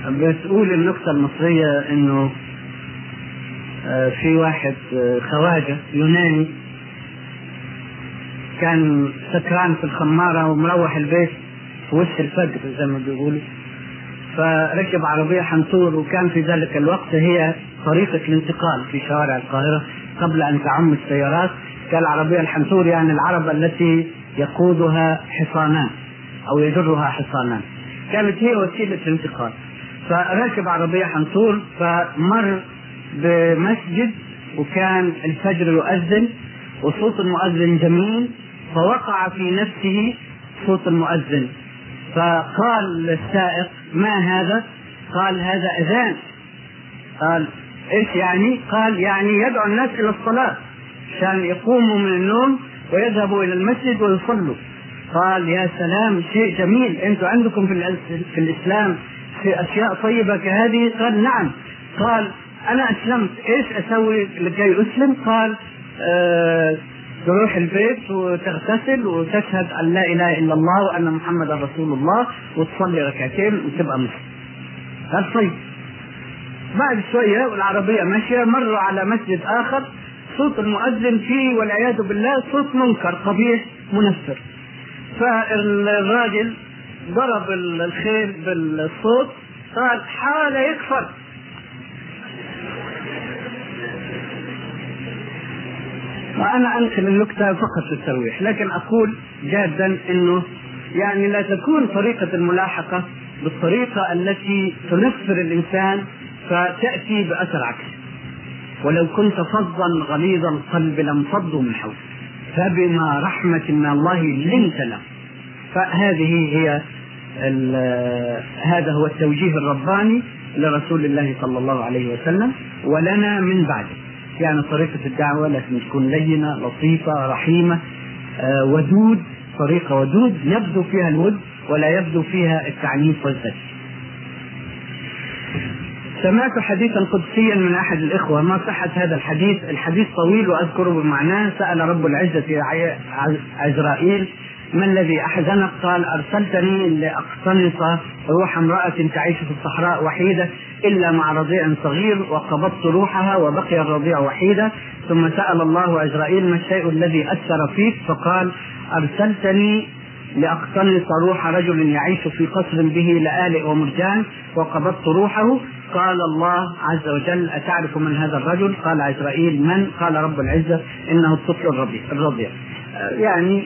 بتقول النكتة المصرية إنه آه، في واحد آه، خواجة يوناني. كان سكران في الخمارة ومروح البيت في وش الفجر زي ما بيقولوا. فركب عربية حنطور وكان في ذلك الوقت هي طريقة الانتقال في شوارع القاهرة قبل أن تعم السيارات. كالعربيه الحنطور يعني العربه التي يقودها حصانان أو يجرها حصانان. كانت هي وسيلة الانتقال. فركب عربية حنطور فمر بمسجد وكان الفجر يؤذن وصوت المؤذن جميل فوقع في نفسه صوت المؤذن. فقال للسائق ما هذا؟ قال هذا أذان. قال إيش يعني؟ قال يعني يدعو الناس إلى الصلاة عشان يقوموا من النوم ويذهبوا إلى المسجد ويصلوا. قال يا سلام شيء جميل أنتم عندكم في, في الإسلام في أشياء طيبة كهذه؟ قال نعم. قال أنا أسلمت إيش أسوي لكي أسلم؟ قال آه تروح البيت وتغتسل وتشهد أن لا إله إلا الله وأن محمدا رسول الله وتصلي ركعتين وتبقى مسلم. قال طيب. بعد شوية والعربية ماشية مروا على مسجد آخر صوت المؤذن فيه والعياذ بالله صوت منكر قبيح منفر. فالراجل ضرب الخيل بالصوت قال حال يكفر وأنا أنقل النكتة فقط للترويح لكن أقول جادا أنه يعني لا تكون طريقة الملاحقة بالطريقة التي تنفر الإنسان فتأتي بأثر عكسي. ولو كنت فظا غليظ القلب لانفضوا من حولك فبما رحمة من الله لنت له. فهذه هي هذا هو التوجيه الرباني لرسول الله صلى الله عليه وسلم ولنا من بعده. يعني طريقة الدعوة لازم تكون لينة لطيفة رحيمة آه، ودود طريقة ودود يبدو فيها الود ولا يبدو فيها التعنيف والزج سمعت حديثا قدسيا من أحد الإخوة ما صحة هذا الحديث؟ الحديث طويل واذكره بمعناه سأل رب العزة عزرائيل ما الذي أحزنك؟ قال أرسلتني لأقتنص روح امرأة تعيش في الصحراء وحيدة إلا مع رضيع صغير وقبضت روحها وبقي الرضيع وحيدا ثم سأل الله عزرائيل ما الشيء الذي أثر فيك؟ فقال أرسلتني لأقتنص روح رجل يعيش في قصر به لآلئ ومرجان وقبضت روحه قال الله عز وجل أتعرف من هذا الرجل؟ قال عزرائيل من؟ قال رب العزة إنه الطفل الرضيع الرضيع يعني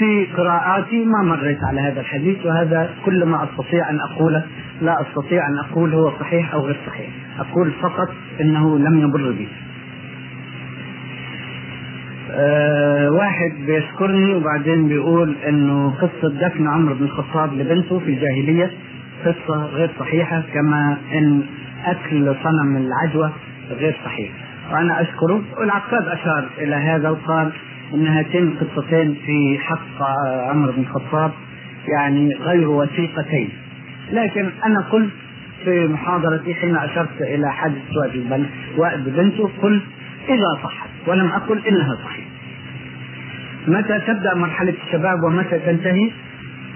في قراءاتي ما مريت على هذا الحديث وهذا كل ما أستطيع أن أقوله لا أستطيع أن أقول هو صحيح أو غير صحيح. أقول فقط إنه لم يضر بي. أه واحد بيشكرني وبعدين بيقول إنه قصة دفن عمرو بن الخطاب لبنته في الجاهلية قصة غير صحيحة كما إن أكل صنم العجوة غير صحيح. وأنا أشكره والعقاد أشار إلى هذا وقال ان هاتين القصتين في حق عمر بن الخطاب يعني غير وثيقتين. لكن أنا قلت في محاضرتي حين أشرت إلى حادث وائل بنته قلت إذا صحت ولم أقل إنها صحيحة. متى تبدأ مرحلة الشباب ومتى تنتهي؟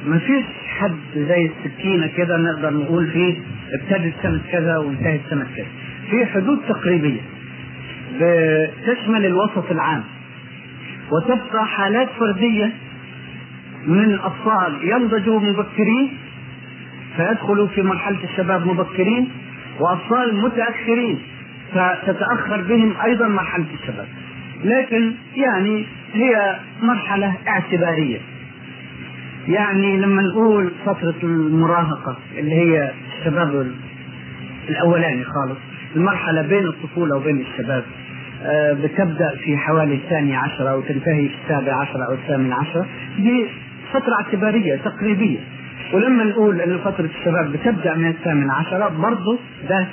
ما فيش حد زي السكينة كده نقدر نقول فيه ابتدت سنة كذا وانتهت سنة كذا. في حدود تقريبية. تشمل الوسط العام. وتبقى حالات فردية من أطفال ينضجوا مبكرين فيدخلوا في مرحلة الشباب مبكرين وأطفال متأخرين فتتأخر بهم أيضا مرحلة الشباب. لكن يعني هي مرحلة اعتبارية. يعني لما نقول فترة المراهقة اللي هي الشباب الأولاني خالص المرحلة بين الطفولة وبين الشباب. آه، بتبدأ في حوالي الثاني عشرة وتنتهي في السابع عشرة أو الثامن عشرة دي فترة اعتبارية تقريبية ولما نقول إن فترة الشباب بتبدأ من الثامن عشرة برضه ده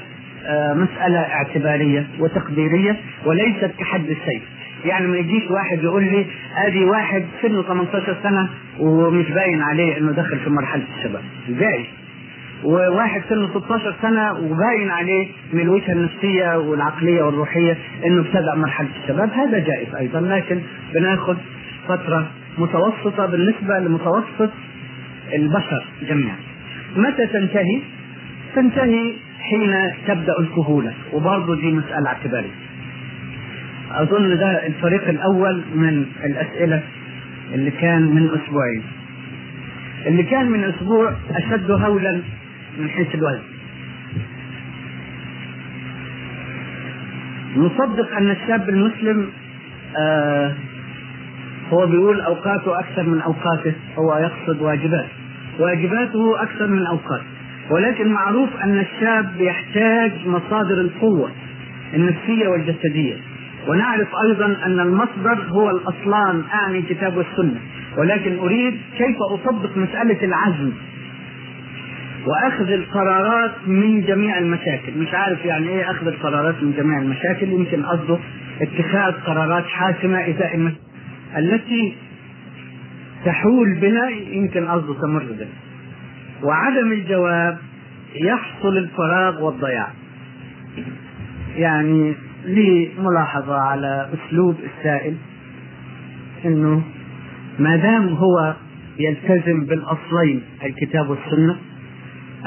آه، مسألة اعتبارية وتقديرية وليست كحد السيف. يعني ما يجيش واحد يقول لي آدي واحد سنه 18 سنة ومش باين عليه إنه دخل في مرحلة الشباب. إزاي؟ وواحد سنه 16 سنة وباين عليه من الوجهة النفسية والعقلية والروحية إنه ابتدأ مرحلة الشباب هذا جائز أيضا لكن بنأخذ فترة متوسطة بالنسبة لمتوسط البشر جميعا. متى تنتهي؟ تنتهي حين تبدأ الكهولة وبرضه دي مسألة اعتبارية. أظن ده الفريق الأول من الأسئلة اللي كان من أسبوعين. اللي كان من أسبوع أشد هولا من حيث الوزن. نصدق أن الشاب المسلم آه هو بيقول أوقاته أكثر من أوقاته هو يقصد واجبات. واجباته أكثر من أوقاته. ولكن معروف أن الشاب يحتاج مصادر القوة النفسية والجسدية. ونعرف أيضا أن المصدر هو الأصلان أعني الكتاب والسنة. ولكن أريد كيف أطبق مسألة العزم؟ وأخذ القرارات من جميع المشاكل. مش عارف يعني إيه أخذ القرارات من جميع المشاكل. يمكن قصده اتخاذ قرارات حاسمة ازاء التي تحول بنا يمكن قصده تمر بنا. وعدم الجواب يحصل الفراغ والضياع. يعني لي ملاحظة على أسلوب السائل أنه ما دام هو يلتزم بالأصلين الكتاب والسنة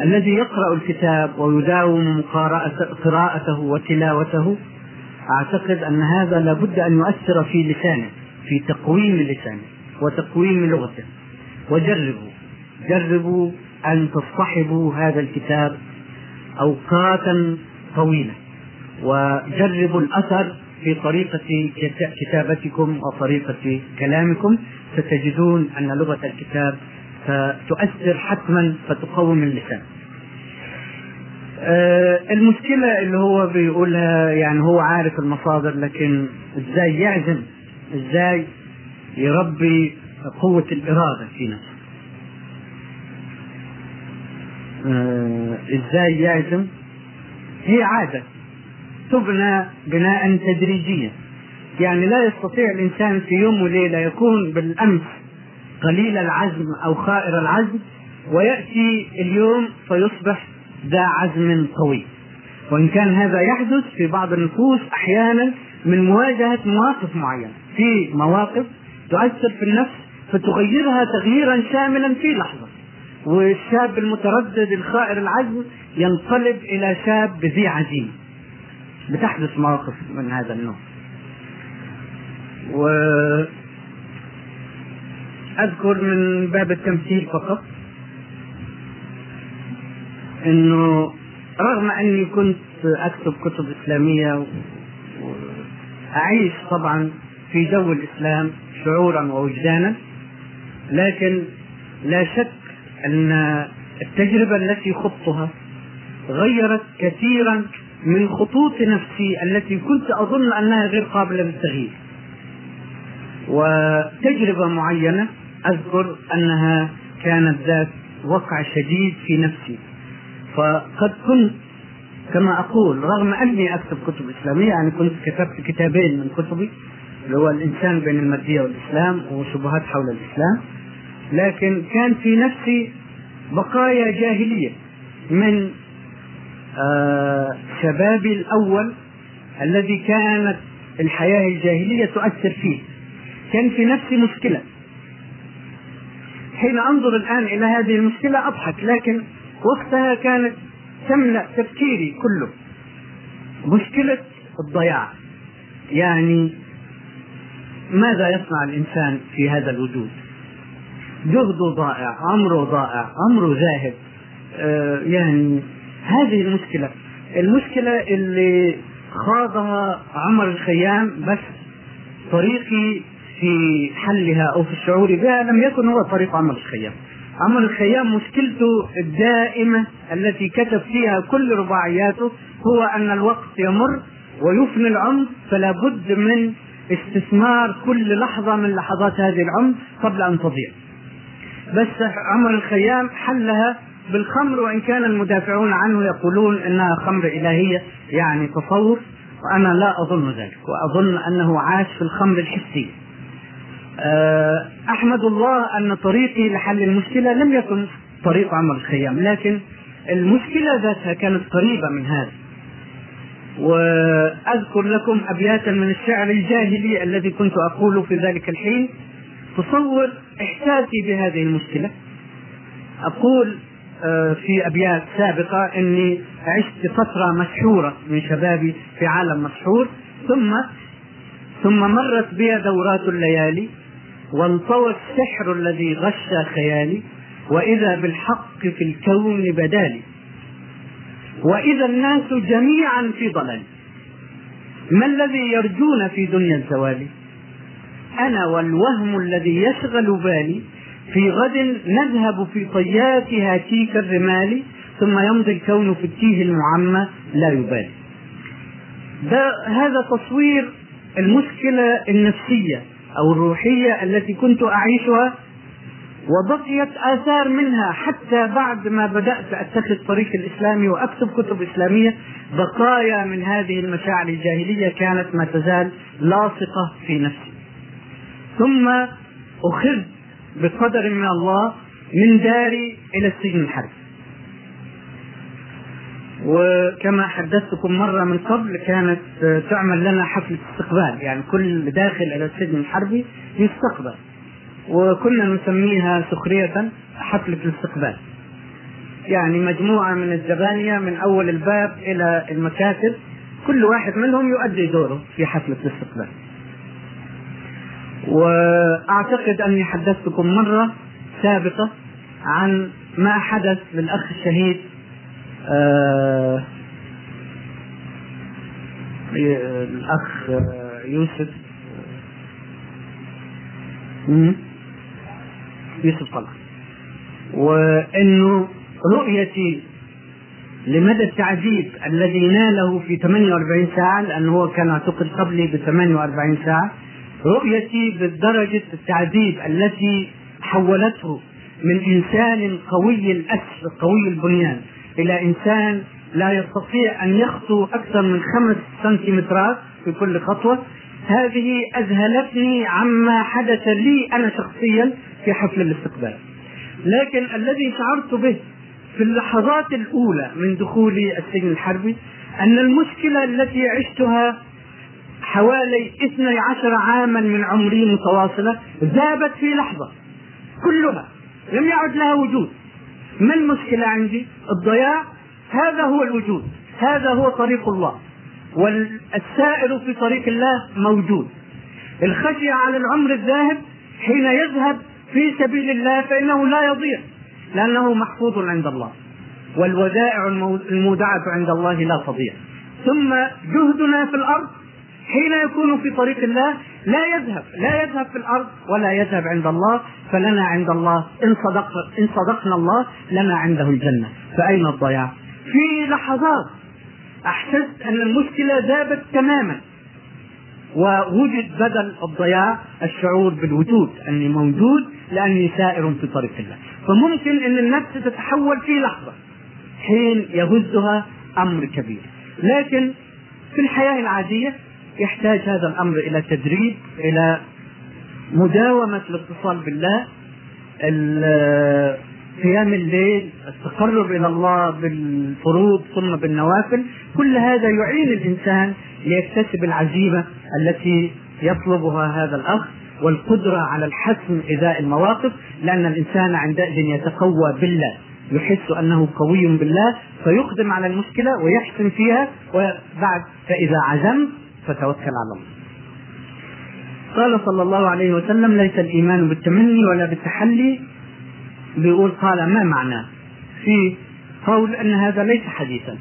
الذي يقرأ الكتاب ويداوم قراءته وتلاوته أعتقد أن هذا لابد أن يؤثر في لسانه في تقويم لسانه وتقويم لغته. وجربوا جربوا أن تصطحبوا هذا الكتاب أوقاتا طويلة. وجربوا الأثر في طريقة كتابتكم وطريقة كلامكم. ستجدون أن لغة الكتاب فتؤثر حتما فتقوم اللسان. آه، المشكلة اللي هو بيقولها يعني هو عارف المصادر لكن إزاي يعزم؟ إزاي يربي قوة الإرادة في نفسه؟ آه، إزاي يعزم؟ هي عادة تبنى بناء تدريجيا. يعني لا يستطيع الإنسان في يوم وليلة يكون بالأمس قليل العزم أو خائر العزم ويأتي اليوم فيصبح ذا عزم قوي. وإن كان هذا يحدث في بعض النفوس أحيانا من مواجهة مواقف معينة. في مواقف تؤثر في النفس فتغيرها تغييرا شاملا في لحظة. والشاب المتردد الخائر العزم ينقلب إلى شاب ذي عزيمة. بتحدث مواقف من هذا النوع. و أذكر من باب التمثيل فقط إنه رغم أني كنت أكتب كتب إسلامية وأعيش طبعا في جو الإسلام شعورا ووجدانا لكن لا شك أن التجربة التي خضتها غيرت كثيرا من خطوط نفسي التي كنت أظن أنها غير قابلة للتغيير. وتجربة معينة أذكر أنها كانت ذات وقع شديد في نفسي. فقد كنت كما أقول رغم أني أكتب كتب إسلامية يعني كنت كتبت كتابين من كتبي اللي هو الإنسان بين المادية والإسلام وشبهات حول الإسلام لكن كان في نفسي بقايا جاهلية من آه شبابي الأول الذي كانت الحياة الجاهلية تؤثر فيه. كان في نفسي مشكلة. حين أنظر الآن إلى هذه المشكلة أضحك لكن وقتها كانت تملأ تفكيري كله. مشكلة الضياع. يعني ماذا يصنع الإنسان في هذا الوجود؟ جهده ضائع عمره ضائع عمره ذاهب. آه يعني هذه المشكلة. المشكلة اللي خاضها عمر الخيام بس طريقي في حلها أو في الشعور بها لم يكن هو طريق عمر الخيام. عمر الخيام مشكلته الدائمة التي كتب فيها كل رباعياته هو أن الوقت يمر ويفني العمر فلا بد من استثمار كل لحظة من لحظات هذه العمر قبل أن تضيع. بس عمر الخيام حلها بالخمر وإن كان المدافعون عنه يقولون أنها خمر إلهية يعني تصور وأنا لا أظن ذلك وأظن أنه عاش في الخمر الحسي. أحمد الله أن طريقي لحل المشكلة لم يكن طريق عمر الخيام لكن المشكلة ذاتها كانت قريبة من هذا. وأذكر لكم أبياتا من الشعر الجاهلي الذي كنت أقوله في ذلك الحين. تصور إحساسي بهذه المشكلة. أقول آه، في أبيات سابقة إني عشت فترة مسحوره من شبابي في عالم مسحور ثم ثم مرت بي دورات الليالي. وانطوى السحر الذي غش خيالي وإذا بالحق في الكون بدالي. وإذا الناس جميعا في ضلال ما الذي يرجون في دنيا الزوال أنا والوهم الذي يشغل بالي في غد نذهب في طيات هاتيك الرمال ثم يمضي الكون في التيه المعمى لا يبالي. ده هذا تصوير المشكلة النفسية. أو الروحية التي كنت أعيشها وبقيت آثار منها حتى بعد ما بدأت أتخذ طريق الإسلامي وأكتب كتب إسلامية بقايا من هذه المشاعر الجاهلية كانت ما تزال لاصقة في نفسي. ثم أخذت بقدر من الله من داري إلى السجن الحربي وكما حدثتكم مرة من قبل كانت تعمل لنا حفلة استقبال. يعني كل داخل إلى السجن الحربي يستقبل. وكنا نسميها سخرية حفلة الاستقبال. يعني مجموعة من الزبانية من أول الباب إلى المكاتب كل واحد منهم يؤدي دوره في حفلة الاستقبال. وأعتقد أني حدثتكم مرة سابقة عن ما حدث للأخ الشهيد آه الأخ يوسف. يوسف طلع وانه رؤيتي لمدى التعذيب الذي ناله في 48 ساعة لأنه هو كان اعتقل قبلي ب 48 ساعة رؤيتي بدرجة التعذيب التي حولته من إنسان قوي الأسر قوي البنيان. إلى إنسان لا يستطيع أن يخطو أكثر من خمس سنتيمترات في كل خطوة. هذه أذهلتني عما حدث لي أنا شخصيا في حفل الاستقبال. لكن الذي شعرت به في اللحظات الأولى من دخولي السجن الحربي أن المشكلة التي عشتها حوالي 12 عاما من عمري متواصلة ذابت في لحظة. كلها لم يعد لها وجود. ما المشكلة عندي؟ الضياع؟ هذا هو الوجود. هذا هو طريق الله. والسائر في طريق الله موجود. الخشية على العمر الذاهب حين يذهب في سبيل الله فإنه لا يضيع لأنه محفوظ عند الله. والودائع المودعة عند الله لا تضيع. ثم جهدنا في الأرض حين يكون في طريق الله لا يذهب لا يذهب في الأرض ولا يذهب عند الله فلنا عند الله إن صدق إن صدقنا الله لنا عنده الجنة. فأين الضياع؟ في لحظات أحسست أن المشكلة ذابت تماما. ووجد بدل الضياع الشعور بالوجود أني موجود لأني سائر في طريق الله. فممكن أن النفس تتحول في لحظة. حين يهزها أمر كبير. لكن في الحياة العادية يحتاج هذا الأمر إلى تدريب إلى مداومة الاتصال بالله قيام الليل التقرب إلى الله بالفروض ثم بالنوافل كل هذا يعين الإنسان ليكتسب العزيمه التي يطلبها هذا الأخ والقدرة على الحسم إزاء المواقف لأن الإنسان عندئذ يتقوى بالله يحس أنه قوي بالله فيقدم على المشكلة ويحسن فيها وبعد فإذا عزمت فتوكل على الله. قال صلى الله عليه وسلم ليس الإيمان بالتمني ولا بالتحلي. بيقول قال ما معناه في قول أن هذا ليس حديثا.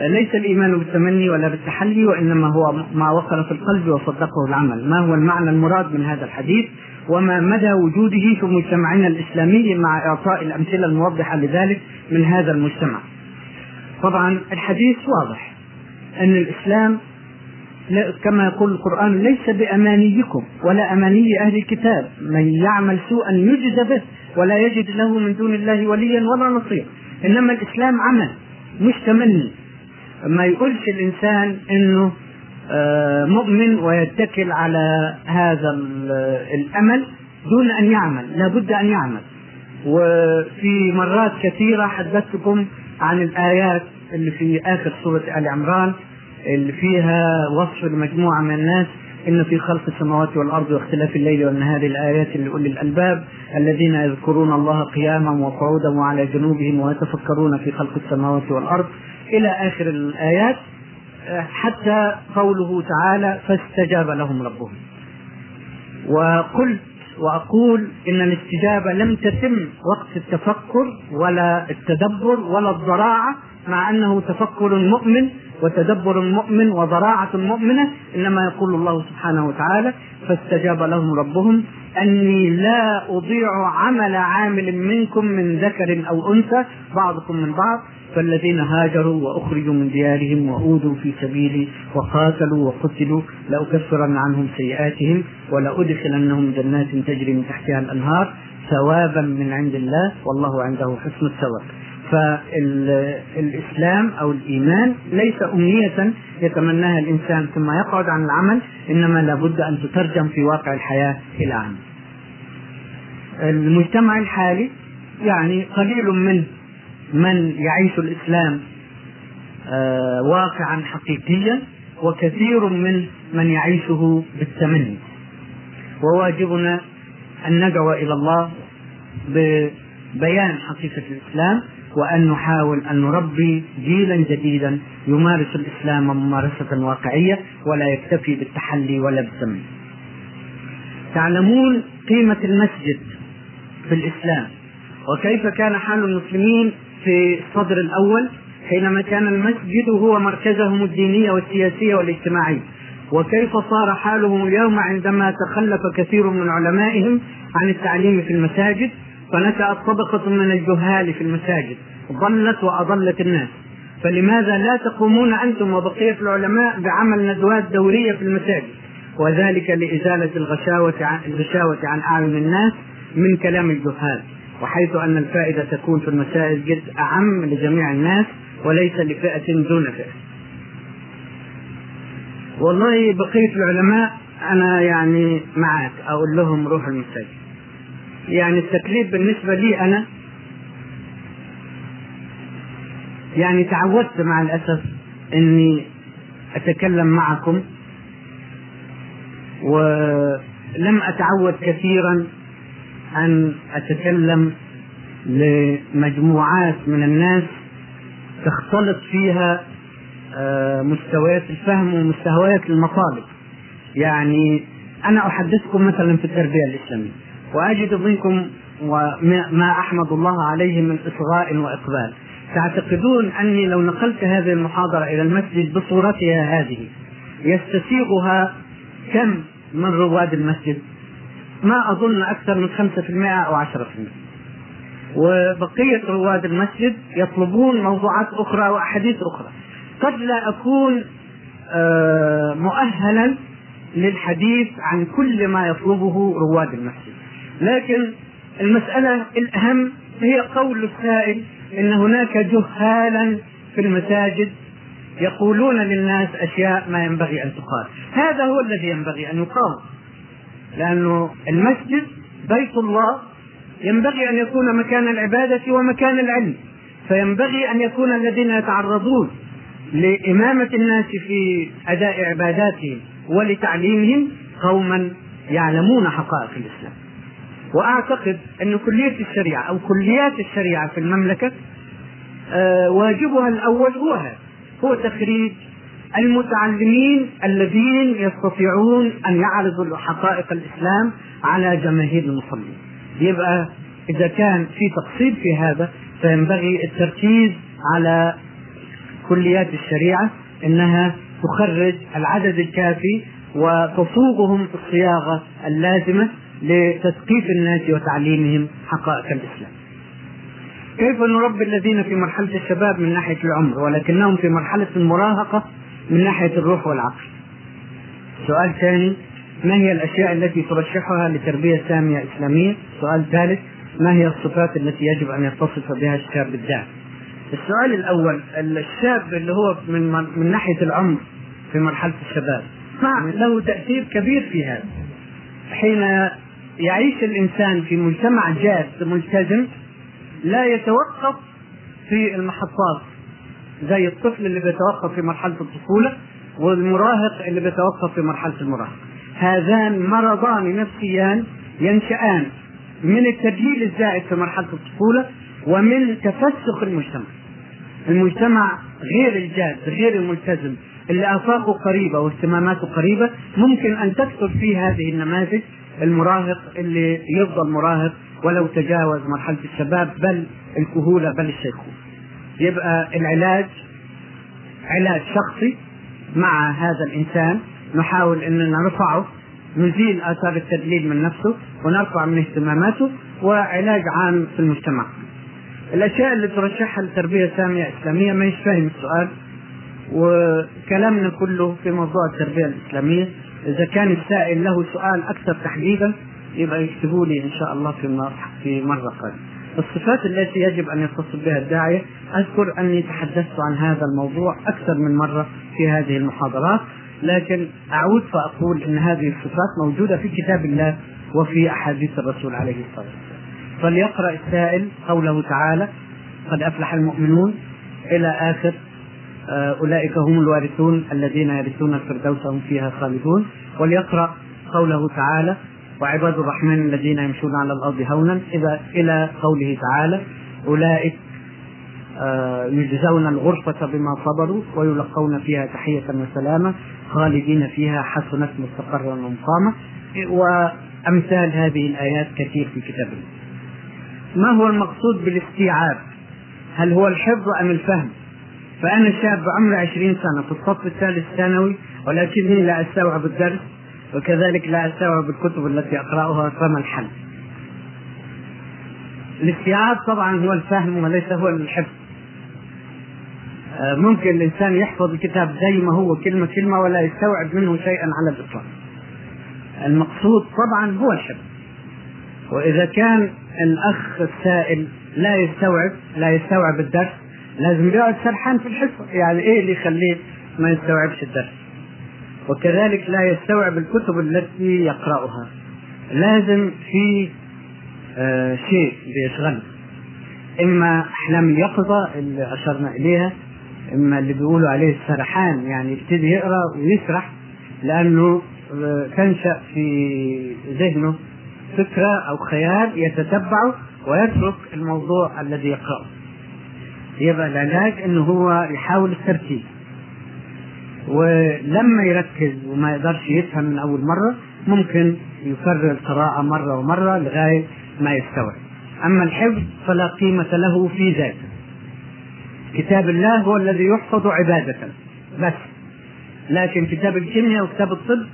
ليس الإيمان بالتمني ولا بالتحلي وإنما هو ما وصل في القلب وصدقه العمل. ما هو المعنى المراد من هذا الحديث؟ وما مدى وجوده في مجتمعنا الإسلامي مع إعطاء الأمثلة الموضحة لذلك من هذا المجتمع؟ طبعا الحديث واضح أن الإسلام كما يقول القرآن ليس بأمانيكم ولا أماني أهل الكتاب. من يعمل سوءا يجز به ولا يجد له من دون الله وليا ولا نصير إنما الإسلام عمل مش تمني ما يقولش الإنسان إنه آه، مؤمن ويتكل على هذا الأمل دون أن يعمل لابد أن يعمل. وفي مرات كثيرة حدثتكم عن الآيات اللي في آخر سورة آل عمران اللي فيها وصف لمجموعة من الناس إن في خلق السماوات والأرض واختلاف الليل والنهار الآيات لأولي الألباب الذين يذكرون الله قياما وقعودا وعلى جنوبهم ويتفكرون في خلق السماوات والأرض. إلى آخر الآيات حتى قوله تعالى فاستجاب لهم ربهم. وقلت وأقول إن الاستجابة لم تتم وقت التفكر ولا التدبر ولا الضراعة مع أنه تفكر مؤمن وتدبر مؤمن وضراعة مؤمنة إنما يقول الله سبحانه وتعالى فاستجاب لهم ربهم أني لا أضيع عمل عامل منكم من ذكر أو أنثى بعضكم من بعض فالذين هاجروا وأخرجوا من ديارهم وأوذوا في سبيلي وقاتلوا وقتلوا لأكفرن عنهم سيئاتهم ولأدخلنهم جنات تجري من تحتها الأنهار ثوابا من عند الله والله عنده حسن الثواب. فالإسلام أو الإيمان ليس أمنية يتمناها الإنسان ثم يقعد عن العمل إنما لابد أن تترجم في واقع الحياة إلى عمل. المجتمع الحالي يعني قليل من من يعيش الإسلام آه، واقعا حقيقيا وكثير من من يعيشه بالتمني وواجبنا أن ندعو إلى الله ببيان حقيقة الإسلام وأن نحاول أن نربي جيلا جديدا يمارس الإسلام ممارسة واقعية ولا يكتفي بالتحلي ولا بالتمني تعلمون قيمة المسجد في الإسلام وكيف كان حال المسلمين في الصدر الأول حينما كان المسجد هو مركزهم الديني والسياسي والاجتماعي وكيف صار حالهم اليوم عندما تخلف كثير من علمائهم عن التعليم في المساجد فنشأت طبقة من الجهال في المساجد ضلت وأضلت الناس. فلماذا لا تقومون أنتم وبقية العلماء بعمل ندوات دورية في المساجد؟ وذلك لإزالة الغشاوة عن, الغشاوة عن أعين الناس من كلام الجهال وحيث أن الفائدة تكون في المساجد أعم لجميع الناس وليس لفئة دون فئة. والله بقية العلماء أنا يعني معك أقول لهم روحوا المساجد. يعني التكليف بالنسبة لي أنا يعني تعودت مع الأسف أني أتكلم معكم ولم أتعود كثيرا أن أتكلم لمجموعات من الناس تختلط فيها آه، مستويات الفهم ومستويات المطالب. يعني أنا أحدثكم مثلا في التربية الإسلامية. وأجد منكم وما أحمد الله عليه من إصغاء وإقبال. تعتقدون أني لو نقلت هذه المحاضرة إلى المسجد بصورتها هذه يستسيغها كم من رواد المسجد؟ ما أظن أكثر من 5% أو 10% وبقية رواد المسجد يطلبون موضوعات أخرى وأحاديث أخرى. قد لا أكون آه، مؤهلا للحديث عن كل ما يطلبه رواد المسجد. لكن المسألة الأهم هي قول السائل إن هناك جهالا في المساجد يقولون للناس أشياء ما ينبغي أن تقال. هذا هو الذي ينبغي أن يقال لأنه المسجد بيت الله ينبغي أن يكون مكان العبادة ومكان العلم. فينبغي أن يكون الذين يتعرضون لإمامة الناس في أداء عباداتهم ولتعليمهم قوما يعلمون حقائق الإسلام. وأعتقد أن كلية الشريعة أو كليات الشريعة في المملكة آه، واجبها الأول هو هذا هو تخريج المتعلمين الذين يستطيعون أن يعرضوا حقائق الإسلام على جماهير المصلين. يبقى إذا كان في تقصير في هذا فينبغي التركيز على كليات الشريعة إنها تخرج العدد الكافي وتصوغهم في الصياغة اللازمة لتثقيف الناس وتعليمهم حقائق الإسلام. كيف نربي الذين في مرحلة الشباب من ناحية العمر ولكنهم في مرحلة المراهقة من ناحية الروح والعقل؟ سؤال ثاني ما هي الأشياء التي ترشحها لتربية سامية إسلامية؟ سؤال ثالث ما هي الصفات التي يجب أن يتصف بها الشاب الداعي؟ السؤال الأول الشاب اللي هو من من ناحية العمر في مرحلة الشباب نعم له تأثير كبير في هذا حين يعيش الإنسان في مجتمع جاد ملتزم لا يتوقف في المحطات زي الطفل اللي بيتوقف في مرحلة الطفولة والمراهق اللي بيتوقف في مرحلة المراهقه هذان مرضان نفسيان ينشأان من التدليل الزائد في مرحلة الطفولة ومن تفسخ المجتمع. المجتمع غير الجاد غير الملتزم. اللي آفاقه قريبة واهتماماته قريبة ممكن أن تكثر فيه هذه النماذج المراهق اللي يفضل مراهق ولو تجاوز مرحلة الشباب بل الكهولة بل الشيخوخه. يبقى العلاج علاج شخصي مع هذا الإنسان نحاول إننا نرفعه نزيل آثار التدليل من نفسه ونرفع من اهتماماته وعلاج عام في المجتمع. الأشياء اللي ترشحها لتربية سامية إسلامية ما فاهم السؤال وكلامنا كله في موضوع التربية الإسلامية إذا كان السائل له سؤال أكثر تحديدا يبقى يكتبوا لي إن شاء الله في في مرة قادمة. الصفات التي يجب أن يتصل بها الداعية أذكر أني تحدثت عن هذا الموضوع أكثر من مرة في هذه المحاضرات لكن أعود فأقول إن هذه الصفات موجودة في كتاب الله وفي أحاديث الرسول عليه الصلاة والسلام. فليقرأ السائل قوله تعالى قد أفلح المؤمنون إلى آخر آه، أولئك هم الوارثون الذين يرثون الفردوس هم فيها خالدون. وليقرأ قوله تعالى وعباد الرحمن الذين يمشون على الأرض هونا. إذا إلى قوله تعالى أولئك آه، يجزون الغرفة بما صبروا ويلقون فيها تحية وسلاما خالدين فيها حسنت مستقرا ومقاما. وأمثال هذه الآيات كثير في كتاب الله ما هو المقصود بالاستيعاب؟ هل هو الحفظ أم الفهم؟ فأنا شاب عمري عشرين سنة في الصف الثالث ثانوي ولكني لا أستوعب الدرس وكذلك لا أستوعب الكتب التي أقرأها فما الحل؟ الاستيعاب طبعا هو الفهم وليس هو الحفظ. آه، ممكن الإنسان يحفظ الكتاب زي ما هو كلمة كلمة ولا يستوعب منه شيئا على الإطلاق. المقصود طبعا هو الحفظ. وإذا كان الأخ السائل لا يستوعب لا يستوعب الدرس لازم يقعد سرحان في الحصة. يعني إيه اللي يخليه ما يستوعبش الدرس؟ وكذلك لا يستوعب الكتب التي يقرأها. لازم في آه شيء بيشغله إما أحلام اليقظة اللي أشرنا إليها إما اللي بيقولوا عليه السرحان يعني يبتدي يقرأ ويسرح لأنه آه تنشأ في ذهنه فكرة أو خيال يتتبعه ويترك الموضوع الذي يقرأه. يبقى العلاج إنه هو يحاول التركيز. ولما يركز وما يقدرش يفهم من أول مرة ممكن يكرر القراءة مرة ومرة لغاية ما يستوعب. أما الحفظ فلا قيمة له في ذاته. كتاب الله هو الذي يحفظ عباده بس. لكن كتاب الكيمياء وكتاب الطب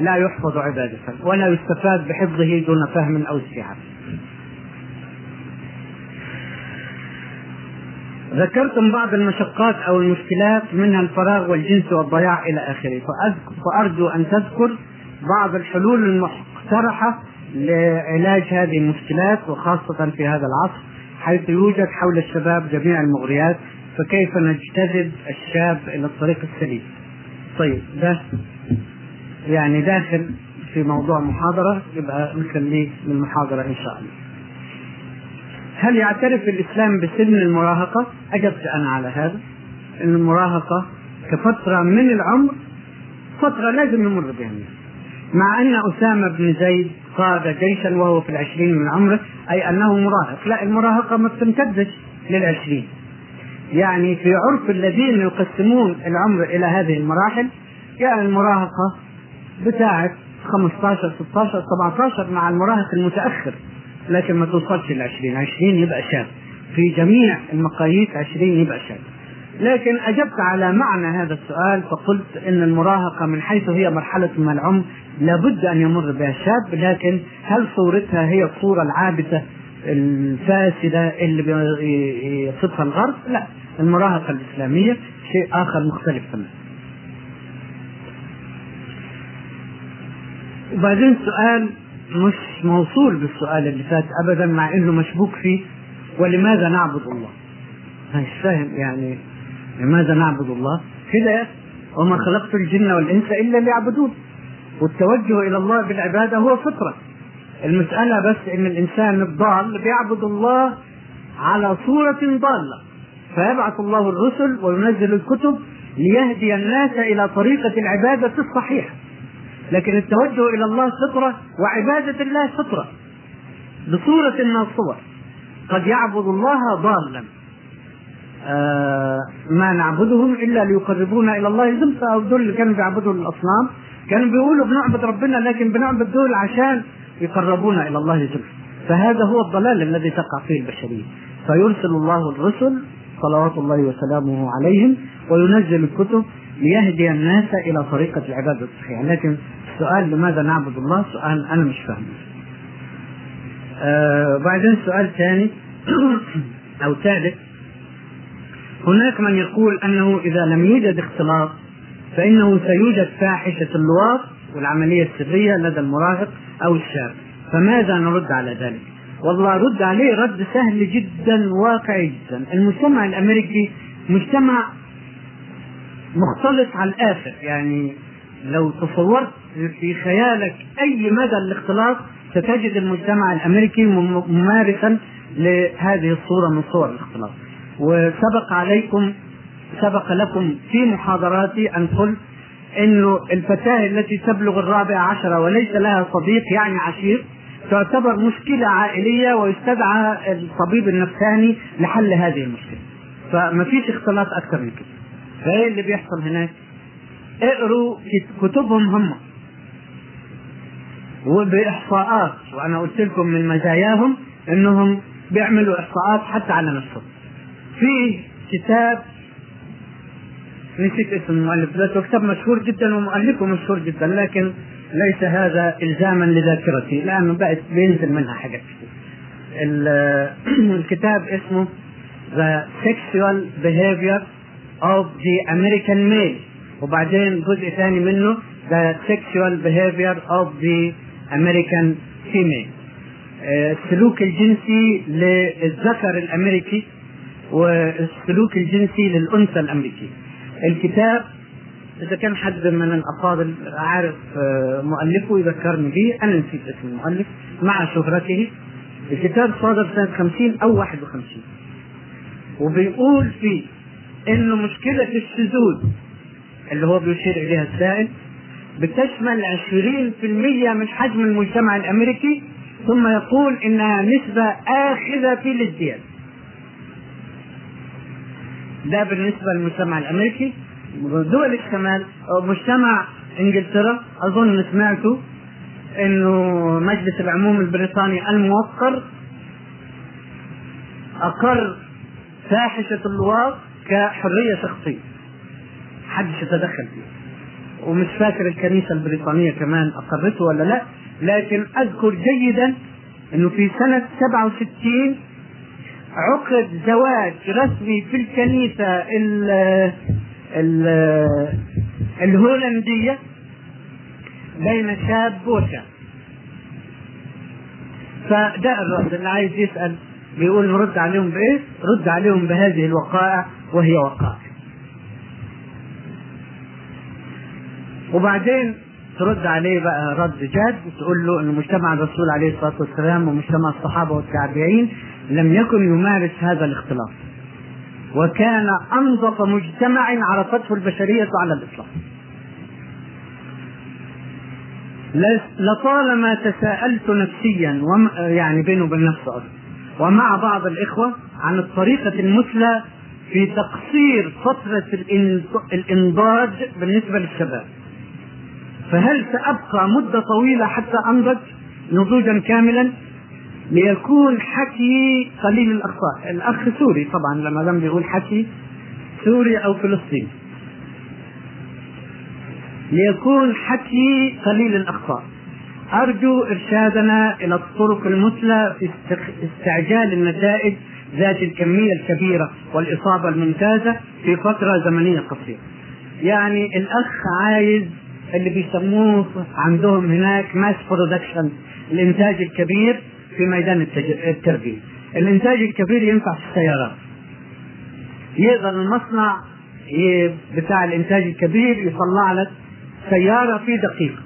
لا يحفظ عبادة ولا يستفاد بحفظه دون فهم أو استيعاب. ذكرتم بعض المشقات أو المشكلات منها الفراغ والجنس والضياع إلى آخره. فأرجو أن تذكر بعض الحلول المقترحة لعلاج هذه المشكلات وخاصة في هذا العصر حيث يوجد حول الشباب جميع المغريات فكيف نجتذب الشاب إلى الطريق السليم؟ طيب ده يعني داخل في موضوع محاضرة يبقى نخليه للمحاضرة إن شاء الله. هل يعترف الإسلام بسن المراهقة؟ أجبت أنا على هذا. أن المراهقة كفترة من العمر فترة لازم نمر بها. مع أن أسامة بن زيد قاد جيشا وهو في العشرين من عمره أي أنه مراهق. لا المراهقة ما بتمتدش للعشرين. يعني في عرف الذين يقسمون العمر إلى هذه المراحل يعني المراهقة بتاعة 15 16 17 مع المراهق المتأخر. لكن ما توصلش ل 20 20 يبقى شاب في جميع المقاييس 20 يبقى شاب لكن أجبت على معنى هذا السؤال فقلت إن المراهقة من حيث هي مرحلة من العمر لابد أن يمر بها الشاب لكن هل صورتها هي الصورة العابثة الفاسدة اللي يصفها الغرب؟ لا المراهقة الإسلامية شيء آخر مختلف تماما. وبعدين سؤال مش موصول بالسؤال اللي فات ابدا مع إنه مشبوك فيه ولماذا نعبد الله؟ مش فاهم يعني لماذا نعبد الله؟ كده وما خلقت الجن والإنس إلا ليعبدون والتوجه إلى الله بالعبادة هو فطرة المسألة بس إن الإنسان الضال بيعبد الله على صورة ضالة فيبعث الله الرسل وينزل الكتب ليهدي الناس إلى طريقة العبادة الصحيحة لكن التوجه إلى الله فطرة وعبادة الله فطرة. بصورة من الصور. قد يعبد الله ضالا. آه ما نعبدهم إلا ليقربونا إلى الله. زلفى أو دول اللي كانوا بيعبدوا الأصنام. كانوا بيقولوا بنعبد ربنا لكن بنعبد دول عشان يقربونا إلى الله زلفى فهذا هو الضلال الذي تقع فيه البشرية. فيرسل الله الرسل صلوات الله وسلامه عليهم وينزل الكتب ليهدي الناس إلى طريقة العبادة الصحيحة. لكن السؤال لماذا نعبد الله؟ سؤال أنا مش فاهمه. آه بعدين سؤال ثاني أو ثالث. هناك من يقول أنه إذا لم يوجد اختلاط فإنه سيوجد فاحشة اللواط والعملية السرية لدى المراهق أو الشاب. فماذا نرد على ذلك؟ والله رد عليه رد سهل جدا واقعي جدا. المجتمع الأمريكي مجتمع مختلط على الآخر. يعني لو تصورت في خيالك أي مدى الاختلاط ستجد المجتمع الأمريكي ممارسا لهذه الصورة من صور الاختلاط. وسبق عليكم سبق لكم في محاضراتي أن قلت إنه الفتاة التي تبلغ الرابعه عشره وليس لها صديق يعني عشير تعتبر مشكلة عائلية ويستدعى الطبيب النفساني لحل هذه المشكلة. فما فيش اختلاط أكثر من كده. فايه اللي بيحصل هناك؟ اقروا كتبهم هم. وبإحصاءات وأنا قلت لكم من مزاياهم إنهم بيعملوا إحصاءات حتى على نفسهم. في كتاب نسيت اسم المؤلف ذاته كتاب مشهور جدا ومؤلفه مشهور جدا لكن ليس هذا الزاما لذاكرتي لأنه بقت بينزل منها حاجات الكتاب اسمه The Sexual Behavior of the American Male. وبعدين جزء ثاني منه The Sexual Behavior of the American Female. السلوك الجنسي للذكر الأمريكي والسلوك الجنسي للأنثى الأمريكي. الكتاب إذا كان حد من الأفاضل عارف مؤلفه يذكرني به. أنا نسيت اسم المؤلف مع شهرته. الكتاب صادر سنة 50 أو 51 وبيقول فيه إنه مشكلة الشذوذ اللي هو بيشير إليها السائل بتشمل 20% من حجم المجتمع الأمريكي ثم يقول إنها نسبة آخذة في الازدياد. ده بالنسبة للمجتمع الأمريكي. دول الشمال أو مجتمع إنجلترا أظن سمعتوا إنه مجلس العموم البريطاني الموقر أقر فاحشة اللواط كحرية شخصية. حدش يتدخل فيها. ومش فاكر الكنيسة البريطانية كمان أقرته ولا لا لكن أذكر جيدا إنه في سنة 67 عقد زواج رسمي في الكنيسة ال ال الهولندية بين شاب وشاب. فده الرد اللي عايز يسأل بيقول نرد عليهم بإيه؟ رد عليهم بهذه الوقائع. وهي وقائع وبعدين ترد عليه بقى رد جاد وتقول له إن مجتمع الرسول عليه الصلاة والسلام ومجتمع الصحابة والتابعين لم يكن يمارس هذا الاختلاط وكان أنظف مجتمع عرفته البشرية على الإطلاق. لطالما تساءلت نفسيا يعني بينه وبين نفسه ومع بعض الإخوة عن الطريقة المثلى في تقصير فترة الإنضاج بالنسبة للشباب. فهل سأبقى مدة طويلة حتى أنضج نضوجا كاملا؟ ليكون هيك قليل الأخطاء. الأخ سوري طبعا لما لم يقول هيك سوري أو فلسطيني. ليكون هيك قليل الأخطاء. أرجو إرشادنا إلى الطرق المثلى في استعجال النتائج ذات الكمية الكبيرة والإصابة الممتازة في فترة زمنية قصيرة. يعني الأخ عايز اللي بيسموه عندهم هناك mass production الإنتاج الكبير في ميدان التربية. الإنتاج الكبير ينفع في السيارات. يقدر المصنع بتاع الإنتاج الكبير يطلع لك سيارة في دقيقة.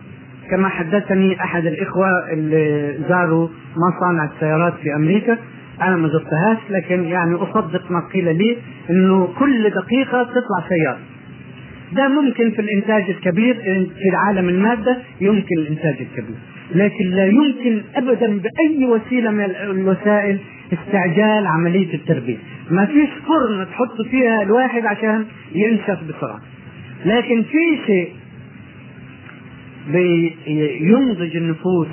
كما حدثني أحد الإخوة اللي زاروا مصانع السيارات في أمريكا. أنا ما زرتهاش لكن يعني أصدق ما قيل لي إنه كل دقيقة تطلع سيارة. ده ممكن في الإنتاج الكبير في العالم المادة يمكن الإنتاج الكبير. لكن لا يمكن أبدا بأي وسيلة من الوسائل استعجال عملية التربية. ما فيش فرن تحط فيها الواحد عشان ينشف بسرعة. لكن في شيء بينضج النفوس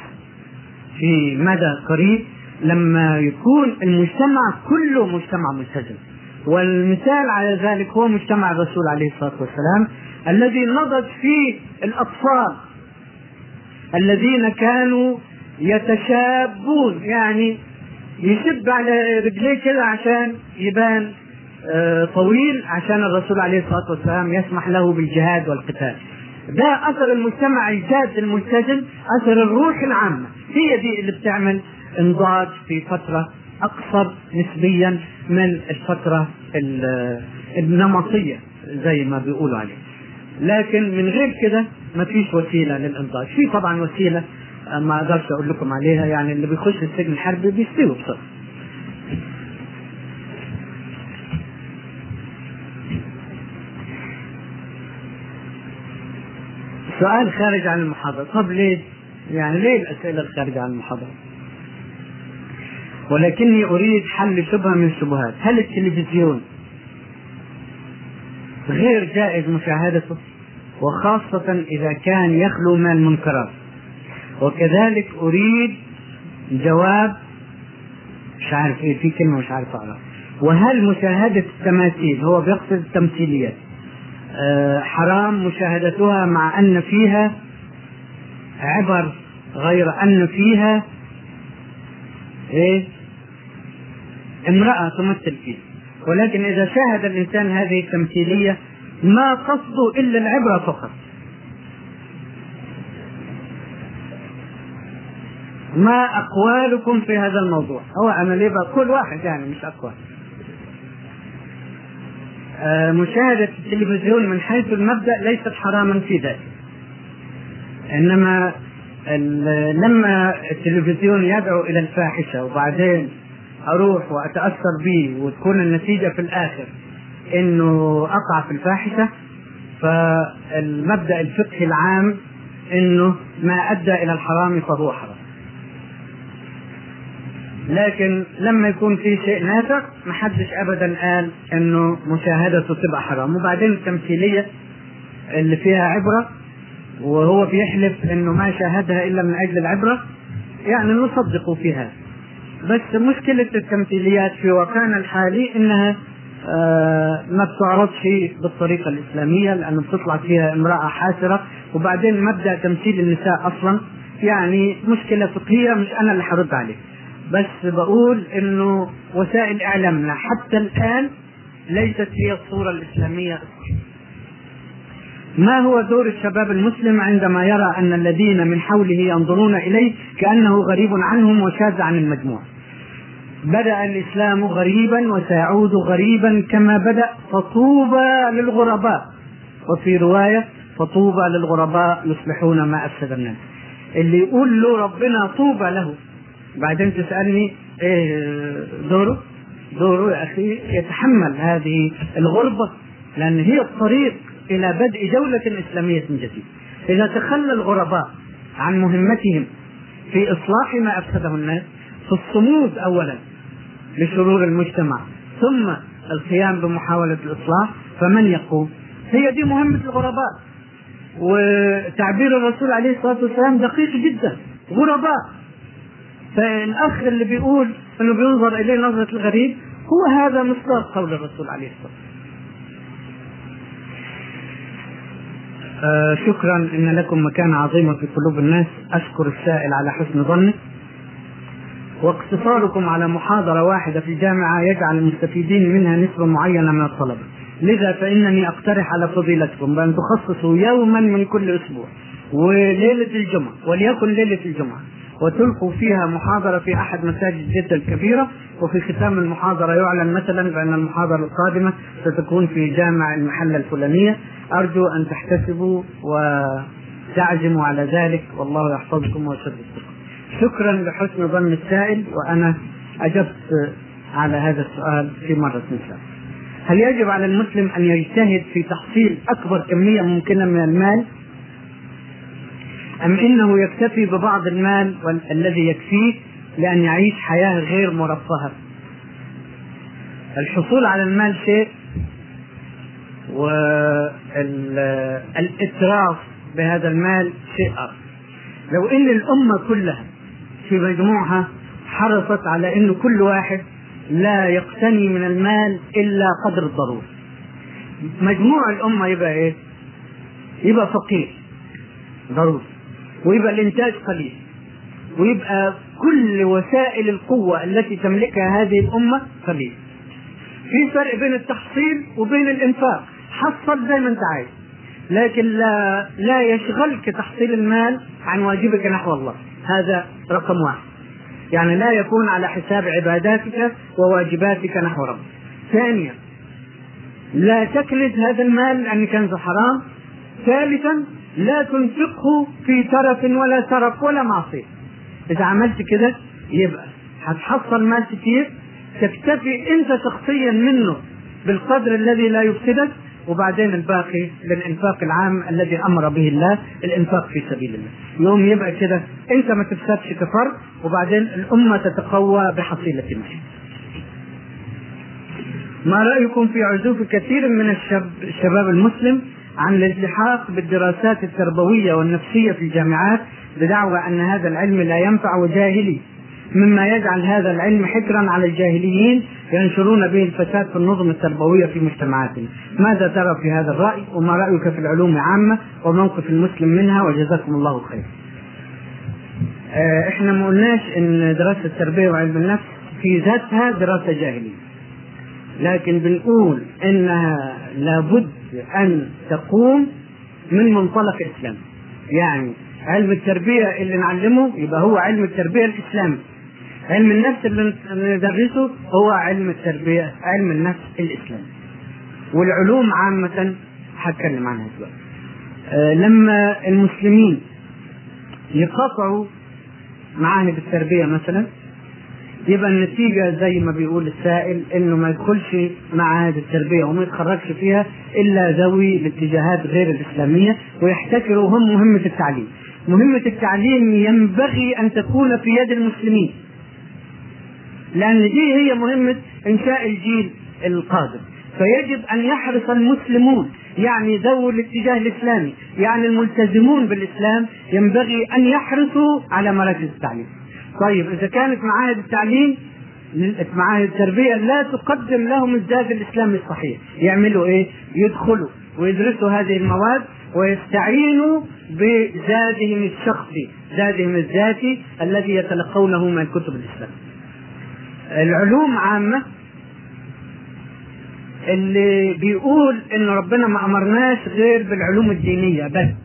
في مدى قريب لما يكون المجتمع كله مجتمع ملتزم والمثال على ذلك هو مجتمع الرسول عليه الصلاة والسلام الذي نضج فيه الأطفال الذين كانوا يتشابون يعني يشب على رجليه كده عشان يبان طويل عشان الرسول عليه الصلاة والسلام يسمح له بالجهاد والقتال. ده أثر المجتمع الجاد الملتزم أثر الروح العامة. هي دي اللي بتعمل انضاج في فترة أقصر نسبيا من الفترة النمطية زي ما بيقولوا عليه. لكن من غير كده ما فيش وسيلة للإنضاج. في طبعا وسيلة ما أقدرش أقول لكم عليها يعني اللي بيخش السجن الحربي بيستوي بسرعة. سؤال خارج عن المحاضرة. طب ليه؟ يعني ليه الأسئلة الخارجة عن المحاضرة؟ ولكني أريد حل شبهة من الشبهات. هل التلفزيون غير جائز مشاهدته وخاصة إذا كان يخلو من المنكرات. وكذلك أريد جواب مش عارف إيه في كلمة مش عارف اقرا وهل مشاهده التماثيل هو بيقصد التمثيليات آه حرام مشاهدتها مع أن فيها عبر غير أن فيها إيه؟ امرأة تمثل فيه. ولكن إذا شاهد الإنسان هذه التمثيلية ما قصده إلا العبرة فقط. ما أقوالكم في هذا الموضوع؟ هو ليه كل واحد يعني مش أقوال. آه مشاهدة التلفزيون من حيث المبدأ ليست حراما في ذلك. إنما لما التلفزيون يدعو إلى الفاحشة وبعدين أروح وأتأثر به وتكون النتيجة في الآخر إنه أقع في الفاحشة فالمبدأ الفقهي العام إنه ما أدى إلى الحرام فهو حرام. لكن لما يكون في شيء نافع ما حدش ابدا قال إنه مشاهدته تبقى حرام. وبعدين التمثيلية اللي فيها عبرة وهو بيحلف إنه ما شاهدها إلا من أجل العبرة يعني نصدق فيها. بس مشكلة التمثيليات في واقعنا الحالي إنها آه ما بتعرضش بالطريقة الإسلامية لأنه بتطلع فيها امرأة حاسرة وبعدين مبدأ تمثيل النساء أصلا. يعني مشكلة فقهية مش أنا اللي حرد عليه بس بقول إنه وسائل إعلامنا حتى الآن ليست هي الصورة الإسلامية. ما هو دور الشباب المسلم عندما يرى أن الذين من حوله ينظرون إليه كأنه غريب عنهم وشاذ عن المجموع؟ بدأ الإسلام غريبا وسيعود غريبا كما بدأ فطوبى للغرباء. وفي رواية فطوبى للغرباء يصلحون ما أفسد الناس. اللي يقول له ربنا طوبى له. بعدين تسألني إيه دوره؟ دوره يا أخي يتحمل هذه الغربة لأن هي الطريق. إلى بدء جولة إسلامية جديدة إذا تخلى الغرباء عن مهمتهم في إصلاح ما أفسده الناس في الصمود أولا لشرور المجتمع ثم القيام بمحاولة الإصلاح فمن يقوم؟ هي دي مهمة الغرباء. وتعبير الرسول عليه الصلاة والسلام دقيق جدا. غرباء. فالاخ اللي بيقول إنه بينظر إليه نظرة الغريب هو هذا مصداق قول الرسول عليه الصلاة والسلام. آه شكرا. إن لكم مكانه عظيمه في قلوب الناس. أشكر السائل على حسن ظنه واقتصاركم على محاضرة واحدة في الجامعة يجعل المستفيدين منها نسبة معينة من الطلبه لذا فإنني أقترح على فضيلتكم بأن تخصصوا يوما من كل أسبوع وليلة الجمعة وليكن ليلة الجمعة. وتلقوا فيها محاضرة في أحد مساجد جدة الكبيرة وفي ختام المحاضرة يعلن مثلا بأن المحاضرة القادمة ستكون في جامع المحلة الفلانية. أرجو أن تحتسبوا وتعزموا على ذلك والله يحفظكم ويسددكم شكرا لحسن ظن السائل وأنا أجبت على هذا السؤال في مرة سابقة هل يجب على المسلم أن يجتهد في تحصيل أكبر كمية ممكنة من المال؟ أم إنه يكتفي ببعض المال الذي يكفيه لأن يعيش حياة غير مرفهة. الحصول على المال شيء والإتراف بهذا المال شيء آخر. لو إن الأمة كلها في مجموعها حرصت على إنه كل واحد لا يقتني من المال إلا قدر الضرورة. مجموع الأمة يبقى إيه؟ يبقى فقير. ضروري ويبقى الإنتاج قليل. ويبقى كل وسائل القوة التي تملكها هذه الأمة قليل. في فرق بين التحصيل وبين الإنفاق. حصل زي ما أنت عايز. لكن لا لا يشغلك تحصيل المال عن واجبك نحو الله. هذا رقم واحد. يعني لا يكون على حساب عباداتك وواجباتك نحو ربك ثانيا لا تكنز هذا المال لأن كنزه حرام. ثالثا لا تنفقه في ترف ولا سرف ولا معصية. إذا عملت كده يبقى هتحصل مال كتير تكتفي أنت شخصيا منه بالقدر الذي لا يفسدك وبعدين الباقي للإنفاق العام الذي أمر به الله الإنفاق في سبيل الله. يوم يبقى كده أنت ما تفسدش كفر وبعدين الأمة تتقوى بحصيلة المال ما رأيكم في عزوف كثير من الشاب الشباب المسلم؟ عن الالتحاق بالدراسات التربوية والنفسية في الجامعات بدعوى أن هذا العلم لا ينفع وجاهلي مما يجعل هذا العلم حكرا على الجاهليين ينشرون به الفساد في النظم التربوية في مجتمعاتنا. ماذا ترى في هذا الرأي وما رأيك في العلوم عامة وموقف المسلم منها؟ وجزاكم الله خير إحنا ما قلناش إن دراسة التربية وعلم النفس في ذاتها دراسة جاهلية. لكن بنقول إنها لابد أن تقوم من منطلق اسلامي يعني علم التربية اللي نعلمه يبقى هو علم التربية الإسلامي. علم النفس اللي ندرسه هو علم التربية علم النفس الإسلامي. والعلوم عامة هتكلم عنها دلوقتي. آه لما المسلمين يقطعوا معاهد التربية مثلا يبقى النتيجة زي ما بيقول السائل إنه ما يدخلش معاهد التربية وما يتخرجش فيها إلا ذوي الاتجاهات غير الإسلامية ويحتكروا هم مهمة التعليم. مهمة التعليم ينبغي أن تكون في يد المسلمين. لأن دي هي مهمة إنشاء الجيل القادم. فيجب أن يحرص المسلمون يعني ذوي الاتجاه الإسلامي يعني الملتزمون بالإسلام ينبغي أن يحرصوا على مراكز التعليم. طيب إذا كانت معاهد التعليم معاهد التربية لا تقدم لهم الزاد الإسلامي الصحيح. يعملوا إيه؟ يدخلوا ويدرسوا هذه المواد ويستعينوا بزادهم الشخصي زادهم الذاتي الذي يتلقونه من كتب الإسلام. العلوم عامة اللي بيقول إن ربنا ما أمرناش غير بالعلوم الدينية بس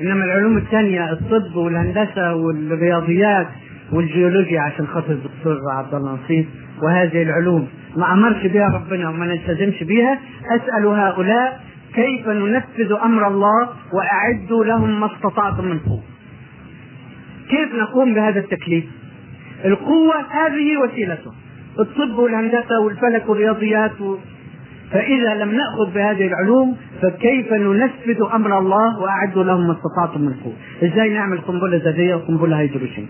إنما العلوم الثانية الطب والهندسة والرياضيات والجيولوجيا عشان خاطر الدكتور عبد الله نصيب وهذه العلوم ما أمرش بها ربنا وما نلتزمش بها أسأل هؤلاء كيف ننفذ أمر الله وأعدوا لهم ما استطعتم من قوة. كيف نقوم بهذا التكليف؟ القوة هذه وسيلته. الطب والهندسة والفلك والرياضيات و... فإذا لم نأخذ بهذه العلوم فكيف ننفذ أمر الله وأعدوا لهم ما استطعتم من قوة؟ إزاي نعمل قنبلة ذرية وقنبلة هيدروجين؟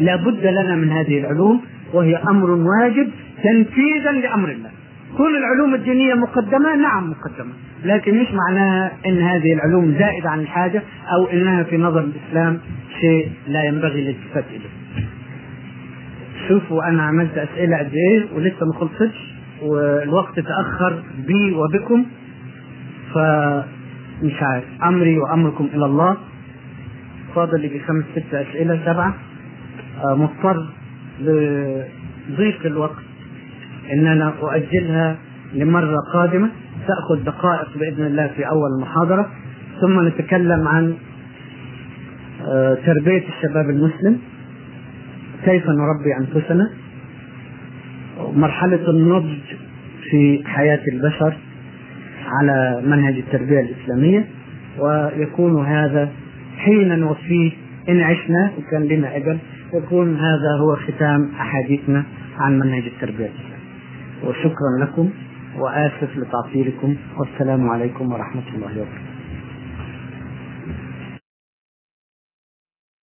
لابد لنا من هذه العلوم وهي أمر واجب تنفيذا لأمر الله. كل العلوم الدينية مقدمة؟ نعم مقدمة. لكن مش معناها إن هذه العلوم زائدة عن الحاجة أو إنها في نظر الإسلام شيء لا ينبغي الالتفات إليه. شوفوا أنا عملت أسئلة قد إيه ولسه ما خلصتش. والوقت تأخر بي وبكم فمش عارف. أمري وأمركم إلى الله. فاضل لي بخمس ست أسئلة سبعة. مضطر لضيق الوقت إن أنا أؤجلها لمرة قادمة. تأخذ دقائق بإذن الله في أول المحاضرة ثم نتكلم عن تربية الشباب المسلم. كيف نربي أنفسنا؟ مرحلة النضج في حياة البشر على منهج التربية الإسلامية ويكون هذا حين نوفيه إن عشنا وكان لنا أجل يكون هذا هو ختام أحاديثنا عن منهج التربية الإسلامية. وشكرا لكم وآسف لتعطيلكم والسلام عليكم ورحمة الله وبركاته.